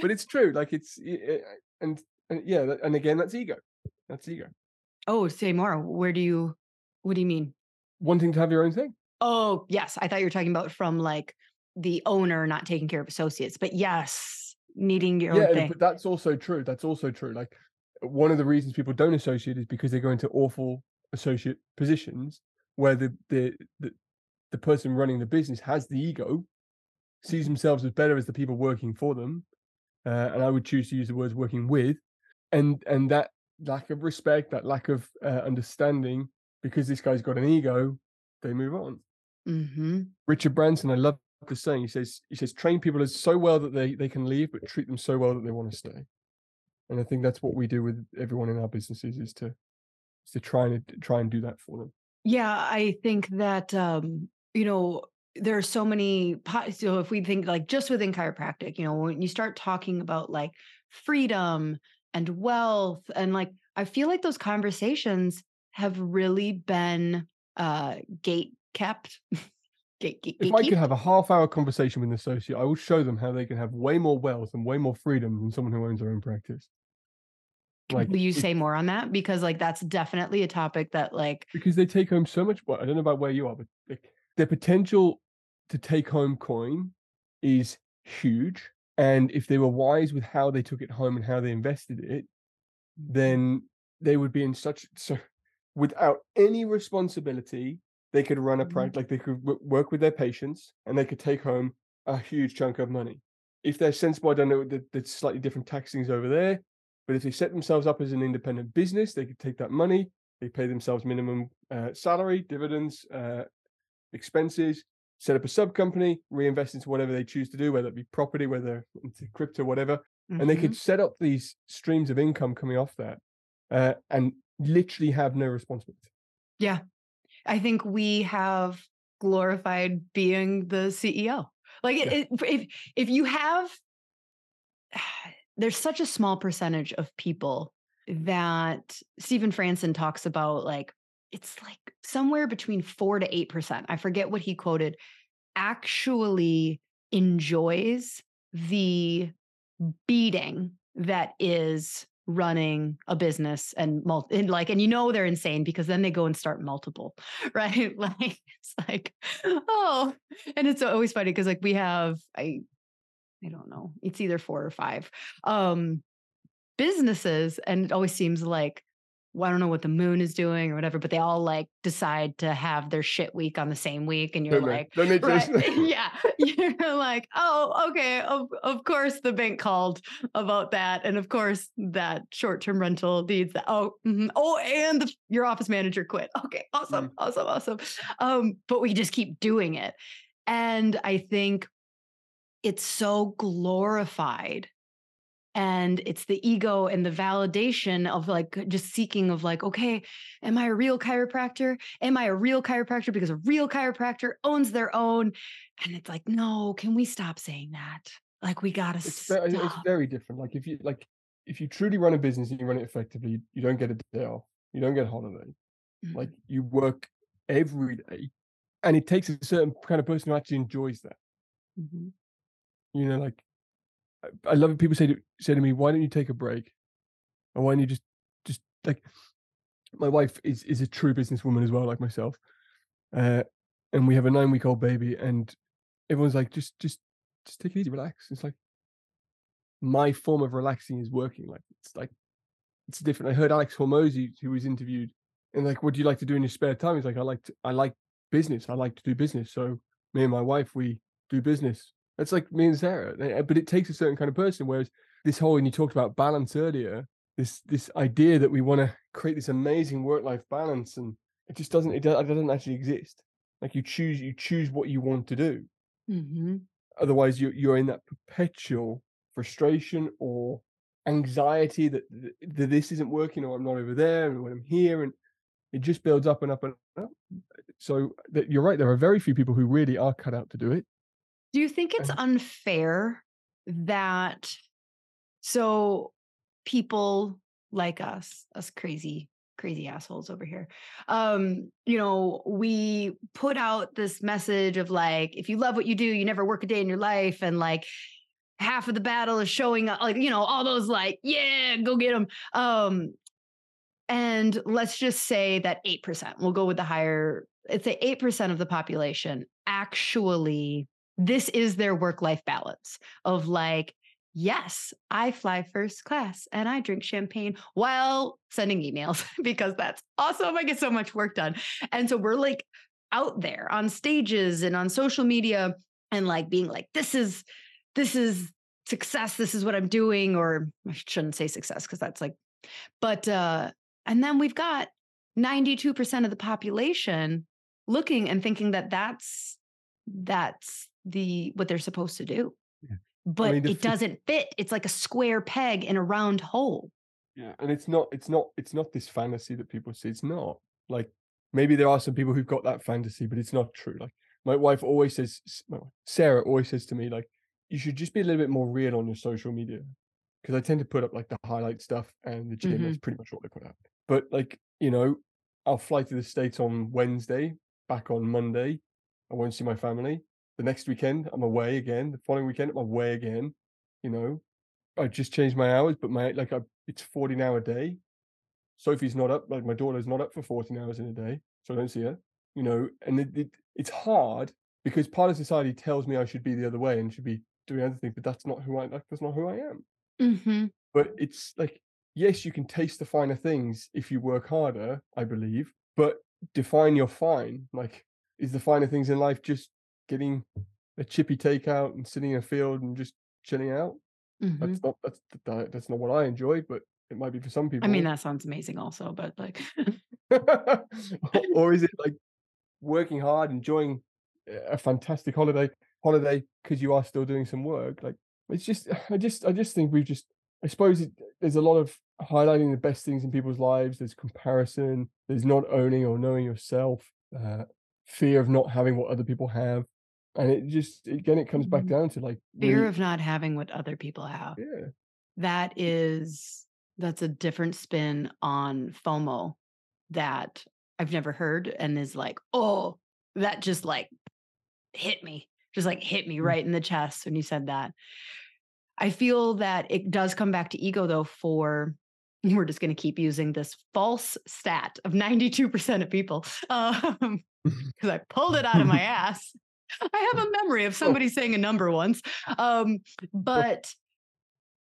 but it's true. Like it's eh, eh, and, and yeah, and again, that's ego. That's ego. Oh, say more. Where do you? What do you mean? Wanting to have your own thing. Oh, yes. I thought you were talking about from like the owner not taking care of associates, but yes, needing your yeah, own thing. Yeah. But that's also true. That's also true. Like one of the reasons people don't associate is because they go into awful associate positions where the the the, the person running the business has the ego, sees themselves as better as the people working for them, uh, and I would choose to use the words working with, and and that lack of respect, that lack of uh, understanding, because this guy's got an ego, they move on. Mm-hmm. Richard Branson, I love the saying. He says he says train people as so well that they they can leave, but treat them so well that they want to stay. And I think that's what we do with everyone in our businesses is to is to try and try and do that for them. Yeah, I think that um, you know there are so many so if we think like just within chiropractic you know when you start talking about like freedom and wealth and like i feel like those conversations have really been uh gate kept gate, gate, if i could have a half hour conversation with an associate i will show them how they can have way more wealth and way more freedom than someone who owns their own practice. Like will you say more on that? Because like that's definitely a topic that like because they take home so much well i don't know about where you are but like their potential to take home coin is huge. And if they were wise with how they took it home and how they invested it, then they would be in such so without any responsibility. They could run a mm-hmm. practice, like they could w- work with their patients, and they could take home a huge chunk of money. If they're sensible, I don't know, there's slightly different taxings over there. But if they set themselves up as an independent business, they could take that money, they pay themselves minimum uh, salary, dividends, uh, expenses, set up a sub company, reinvest into whatever they choose to do, whether it be property, whether into crypto, whatever. Mm-hmm. And they could mm-hmm. set up these streams of income coming off that uh, and literally have no responsibility. Yeah. I think we have glorified being the CEO. Like yeah. it, if if you have there's such a small percentage of people that Stephen Franson talks about like it's like somewhere between four to eight percent. I forget what he quoted, actually enjoys the beating that is running a business and, and like and you know they're insane because then they go and start multiple right like it's like oh and it's always funny because like we have i i don't know it's either four or five um businesses and it always seems like well, I don't know what the moon is doing or whatever, but they all like decide to have their shit week on the same week. And you're like, right, yeah, you're like, oh, okay. Of, of course, the bank called about that. And of course, that short term rental needs that. Oh, mm-hmm. oh, and the, your office manager quit. Okay, awesome, mm. awesome, awesome. Um, but we just keep doing it. And I think it's so glorified and it's the ego and the validation of like just seeking of like okay am i a real chiropractor am i a real chiropractor because a real chiropractor owns their own and it's like no can we stop saying that like we gotta It's stop. very, it's very different. Like if you like if you truly run a business and you run it effectively, you don't get a day off. You don't get a holiday. Like Mhm. you work every day, and it takes a certain kind of person who actually enjoys that. Mhm. You know, like I love it. People say to say to me, "Why don't you take a break? And why don't you just just like?" My wife is is a true businesswoman as well, like myself, uh, and we have a nine week old baby, and everyone's like, "Just just just take it easy, relax." It's like my form of relaxing is working. Like it's like it's different. I heard Alex Hormozi, who was interviewed, and like, what do you like to do in your spare time? He's like, I like to, I like business. I like to do business. So me and my wife, we do business. That's like me and Sarah. Eh, But it takes a certain kind of person. Whereas this whole, and you talked about balance earlier, this this idea that we want to create this amazing work life balance, and it just doesn't. It, do- it doesn't actually exist. Like you choose, you choose what you want to do. Mhm. Otherwise, you you're in that perpetual frustration or anxiety that, that this isn't working or I'm not over there and when I'm here and it just builds up and up and up. So that you're right, there are very few people who really are cut out to do it. Do you think it's unfair that so people like us, us crazy, crazy assholes over here, um, you know, we put out this message of like, if you love what you do, you never work a day in your life, and like half of the battle is showing up, like you know, all those like, yeah, go get them. Um, and let's just say that 8%, we'll go with the higher, it's a 8% of the population actually, this is their work life balance of like, yes, I fly first class and I drink champagne while sending emails because that's awesome. I get so much work done. And so we're like out there on stages and on social media and like being like, this is, this is success. This is what I'm doing. Or I shouldn't say success because that's like, but, uh, and then we've got 92% of the population looking and thinking that that's that's the what they're supposed to do. Yeah. But mean, it f- doesn't fit. It's like a square peg in a round hole. Yeah. And it's not, it's not, it's not this fantasy that people see. It's not like maybe there are some people who've got that fantasy, but it's not true. Like my wife always says, wife, Sarah always says to me, like, you should just be a little bit more real on your social media. Because I tend to put up like the highlight stuff and the gym, is mm-hmm. pretty much what they put up. But like, you know, I'll fly to the States on Wednesday, back on Monday. I won't see my family. The next weekend, I'm away again. The following weekend, I'm away again. You know, I just changed my hours, but my like I, it's 14 hour day. Sophie's not up, like my daughter's not up for 14 hours in a day, so I don't see her. You know, and it, it it's hard because part of society tells me I should be the other way and should be doing other things, but that's not who I like. That's not who I am. Mm-hmm. But it's like, yes, you can taste the finer things if you work harder, I believe, but define your fine. Like, is the finer things in life just getting a chippy takeout and sitting in a field and just chilling out? Mm-hmm. That's not that's that, that's not what I enjoy, but it might be for some people. I mean, that sounds amazing also, but like or is it like working hard, enjoying a fantastic holiday, holiday because you are still doing some work? Like it's just, I just, I just think we've just, I suppose it, there's a lot of highlighting the best things in people's lives. There's comparison. There's not owning or knowing yourself. Uh, fear of not having what other people have, and it just again, it comes back Mhm. down to like fear of not having what other people have. yeah, That is that's a different spin on FOMO that I've never heard and is like, oh, that just like hit me, just like hit me Mm. right in the chest when you said that. I feel that it does come back to ego though for we're just going to keep using this false stat of 92% of people um because I pulled it out of my ass. I have a memory of somebody saying a number once. Um but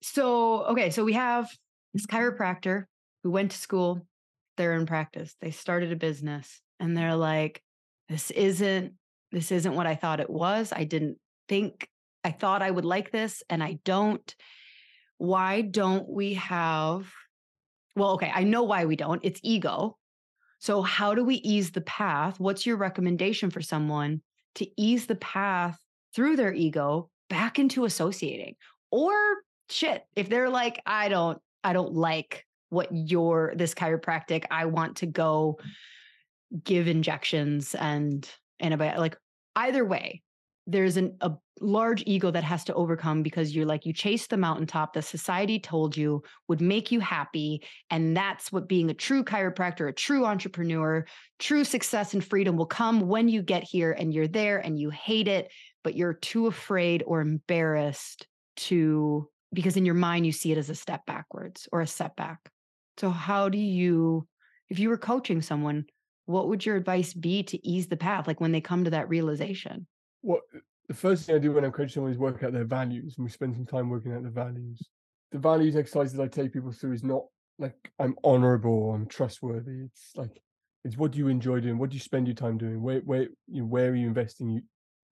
so okay, so we have this chiropractor who went to school, they're in practice. They started a business and they're like this isn't this isn't what I thought it was. I didn't think I thought I would like this and I don't. Why don't we have well, okay, I know why we don't. It's ego. So, how do we ease the path? What's your recommendation for someone to ease the path through their ego back into associating. Or shit, if they're like, I don't, I don't like what your this chiropractic, I want to go give injections and antibiotic. Like either way, there's an, a large ego that has to overcome because you're like you chase the mountaintop that society told you would make you happy and that's what being a true chiropractor a true entrepreneur true success and freedom will come when you get here and you're there and you hate it but you're too afraid or embarrassed to because in your mind you see it as a step backwards or a setback. So how do you if you were coaching someone what would your advice be to ease the path like when they come to that realization what the first thing I do when I'm coaching someone is work out their values, and we spend some time working out the values. The values exercises I take people through is not like I'm honorable, I'm trustworthy. It's like it's what do you enjoy doing? What do you spend your time doing? Where where you know, where are you investing you,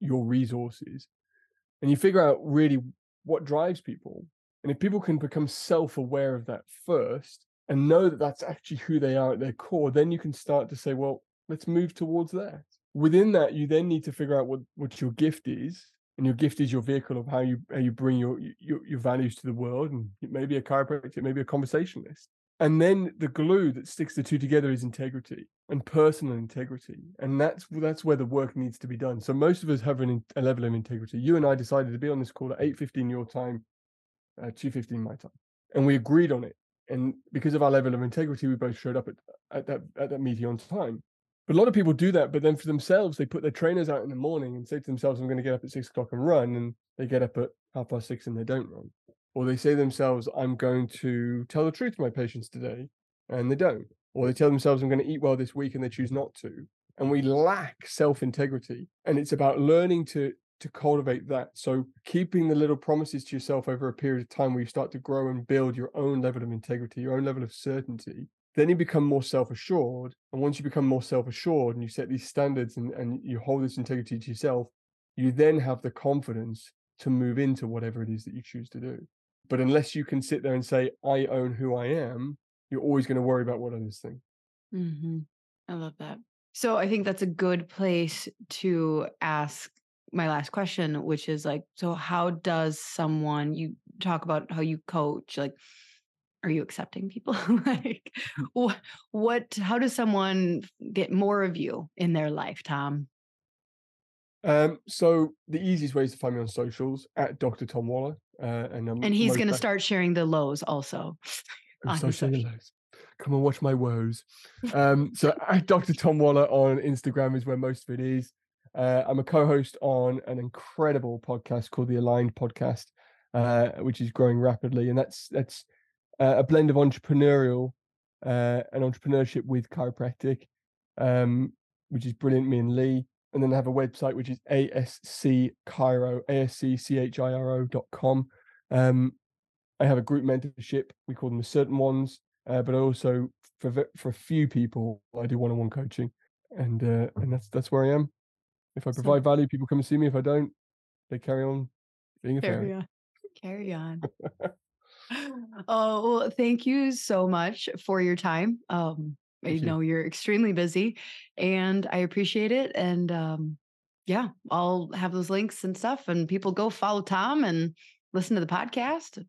your resources? And you figure out really what drives people. And if people can become self-aware of that first and know that that's actually who they are at their core, then you can start to say, well, let's move towards that within that you then need to figure out what what your gift is and your gift is your vehicle of how you how you bring your your, your values to the world and it may be a chiropractor it may be a conversationalist. And then the glue that sticks the two together is integrity and personal integrity and that's that's where the work needs to be done. So most of us have an, a level of integrity. You and i decided to be on this call at 8.15 your time uh, 2.15 my time and we agreed on it. And because of our level of integrity we both showed up at, at that at that meeting on time but a lot of people do that, but then for themselves, they put their trainers out in the morning and say to themselves, I'm going to get up at six o'clock and run. And they get up at half past six and they don't run. Or they say to themselves, I'm going to tell the truth to my patients today, and they don't. Or they tell themselves, I'm going to eat well this week and they choose not to. And we lack self integrity. And it's about learning to to cultivate that. So keeping the little promises to yourself over a period of time where you start to grow and build your own level of integrity, your own level of certainty, then you become more self-assured and once you become more self-assured and you set these standards and, and you hold this integrity to yourself you then have the confidence to move into whatever it is that you choose to do. But unless you can sit there and say i own who i am you're always going to worry about what others think. Mm-hmm. i love that. So i think that's a good place to ask my last question which is like so how does someone you talk about how you coach like are you accepting people? Like what, what how does someone get more of you in their life tom? Um so the easiest way is to find me on socials at dr tom waller uh, and and he's going to start sharing the lows also on sharing lows. Come and watch my woes. Um so at dr tom waller on instagram is where most of it is. Uh, i'm a co-host on an incredible podcast called the aligned podcast uh, which is growing rapidly and that's that's uh, a blend of entrepreneurial uh, and entrepreneurship with chiropractic, um, which is brilliant. Me and Lee, and then I have a website which is ASC Chiro, ASCCHIRO.com. Um, I have a group mentorship. We call them the certain ones, uh, but I also for for a few people I do one on one coaching, and uh, and that's that's where I am. If I provide value, people come and see me. If I don't, they carry on being a carry fairy. On. Carry on. Oh, well, thank you so much for your time. Um, I you. know you're extremely busy and I appreciate it. And um, yeah, I'll have those links and stuff, and people go follow Tom and listen to the podcast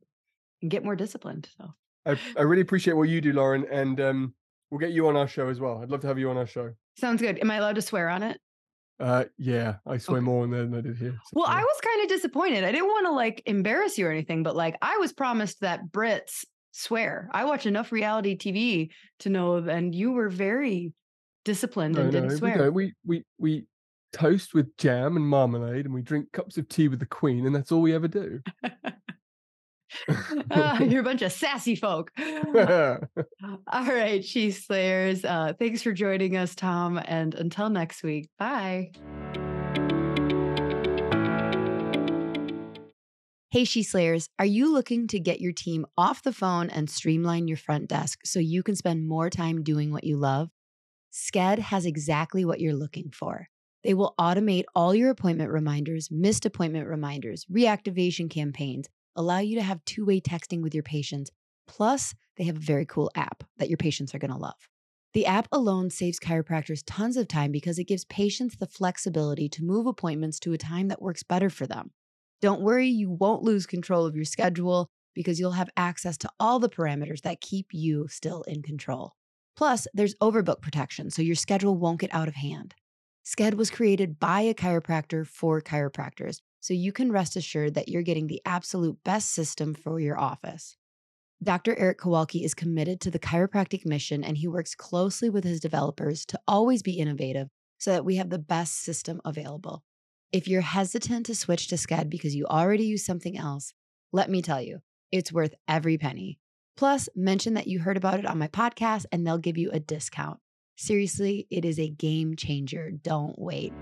and get more disciplined. So I, I really appreciate what you do, Lauryn, and um, we'll get you on our show as well. I'd love to have you on our show. Sounds good. Am I allowed to swear on it? Uh, yeah, I swear okay. more on there than I did here. So, well, yeah. I was kind of disappointed. I didn't want to like embarrass you or anything, but like I was promised that Brits swear. I watch enough reality TV to know, and you were very disciplined no, and didn't swear. We, we we we toast with jam and marmalade, and we drink cups of tea with the Queen, and that's all we ever do. uh, you're a bunch of sassy folk. all right, She Slayers. Uh, thanks for joining us, Tom. And until next week, bye. Hey, She Slayers, are you looking to get your team off the phone and streamline your front desk so you can spend more time doing what you love? Sked has exactly what you're looking for. They will automate all your appointment reminders, missed appointment reminders, reactivation campaigns allow you to have two way texting with your patients. Plus, they have a very cool app that your patients are going to love. The app alone saves chiropractors tons of time because it gives patients the flexibility to move appointments to a time that works better for them. Don't worry, you won't lose control of your schedule because you'll have access to all the parameters that keep you still in control. Plus, there's overbook protection, so your schedule won't get out of hand. Sked was created by a chiropractor for chiropractors, so you can rest assured that you're getting the absolute best system for your office. Dr. Eric Kowalke is committed to the chiropractic mission and he works closely with his developers to always be innovative so that we have the best system available. If you're hesitant to switch to Sked because you already use something else, let me tell you, it's worth every penny. Plus, mention that you heard about it on my podcast and they'll give you a discount. Seriously, it is a game changer. Don't wait.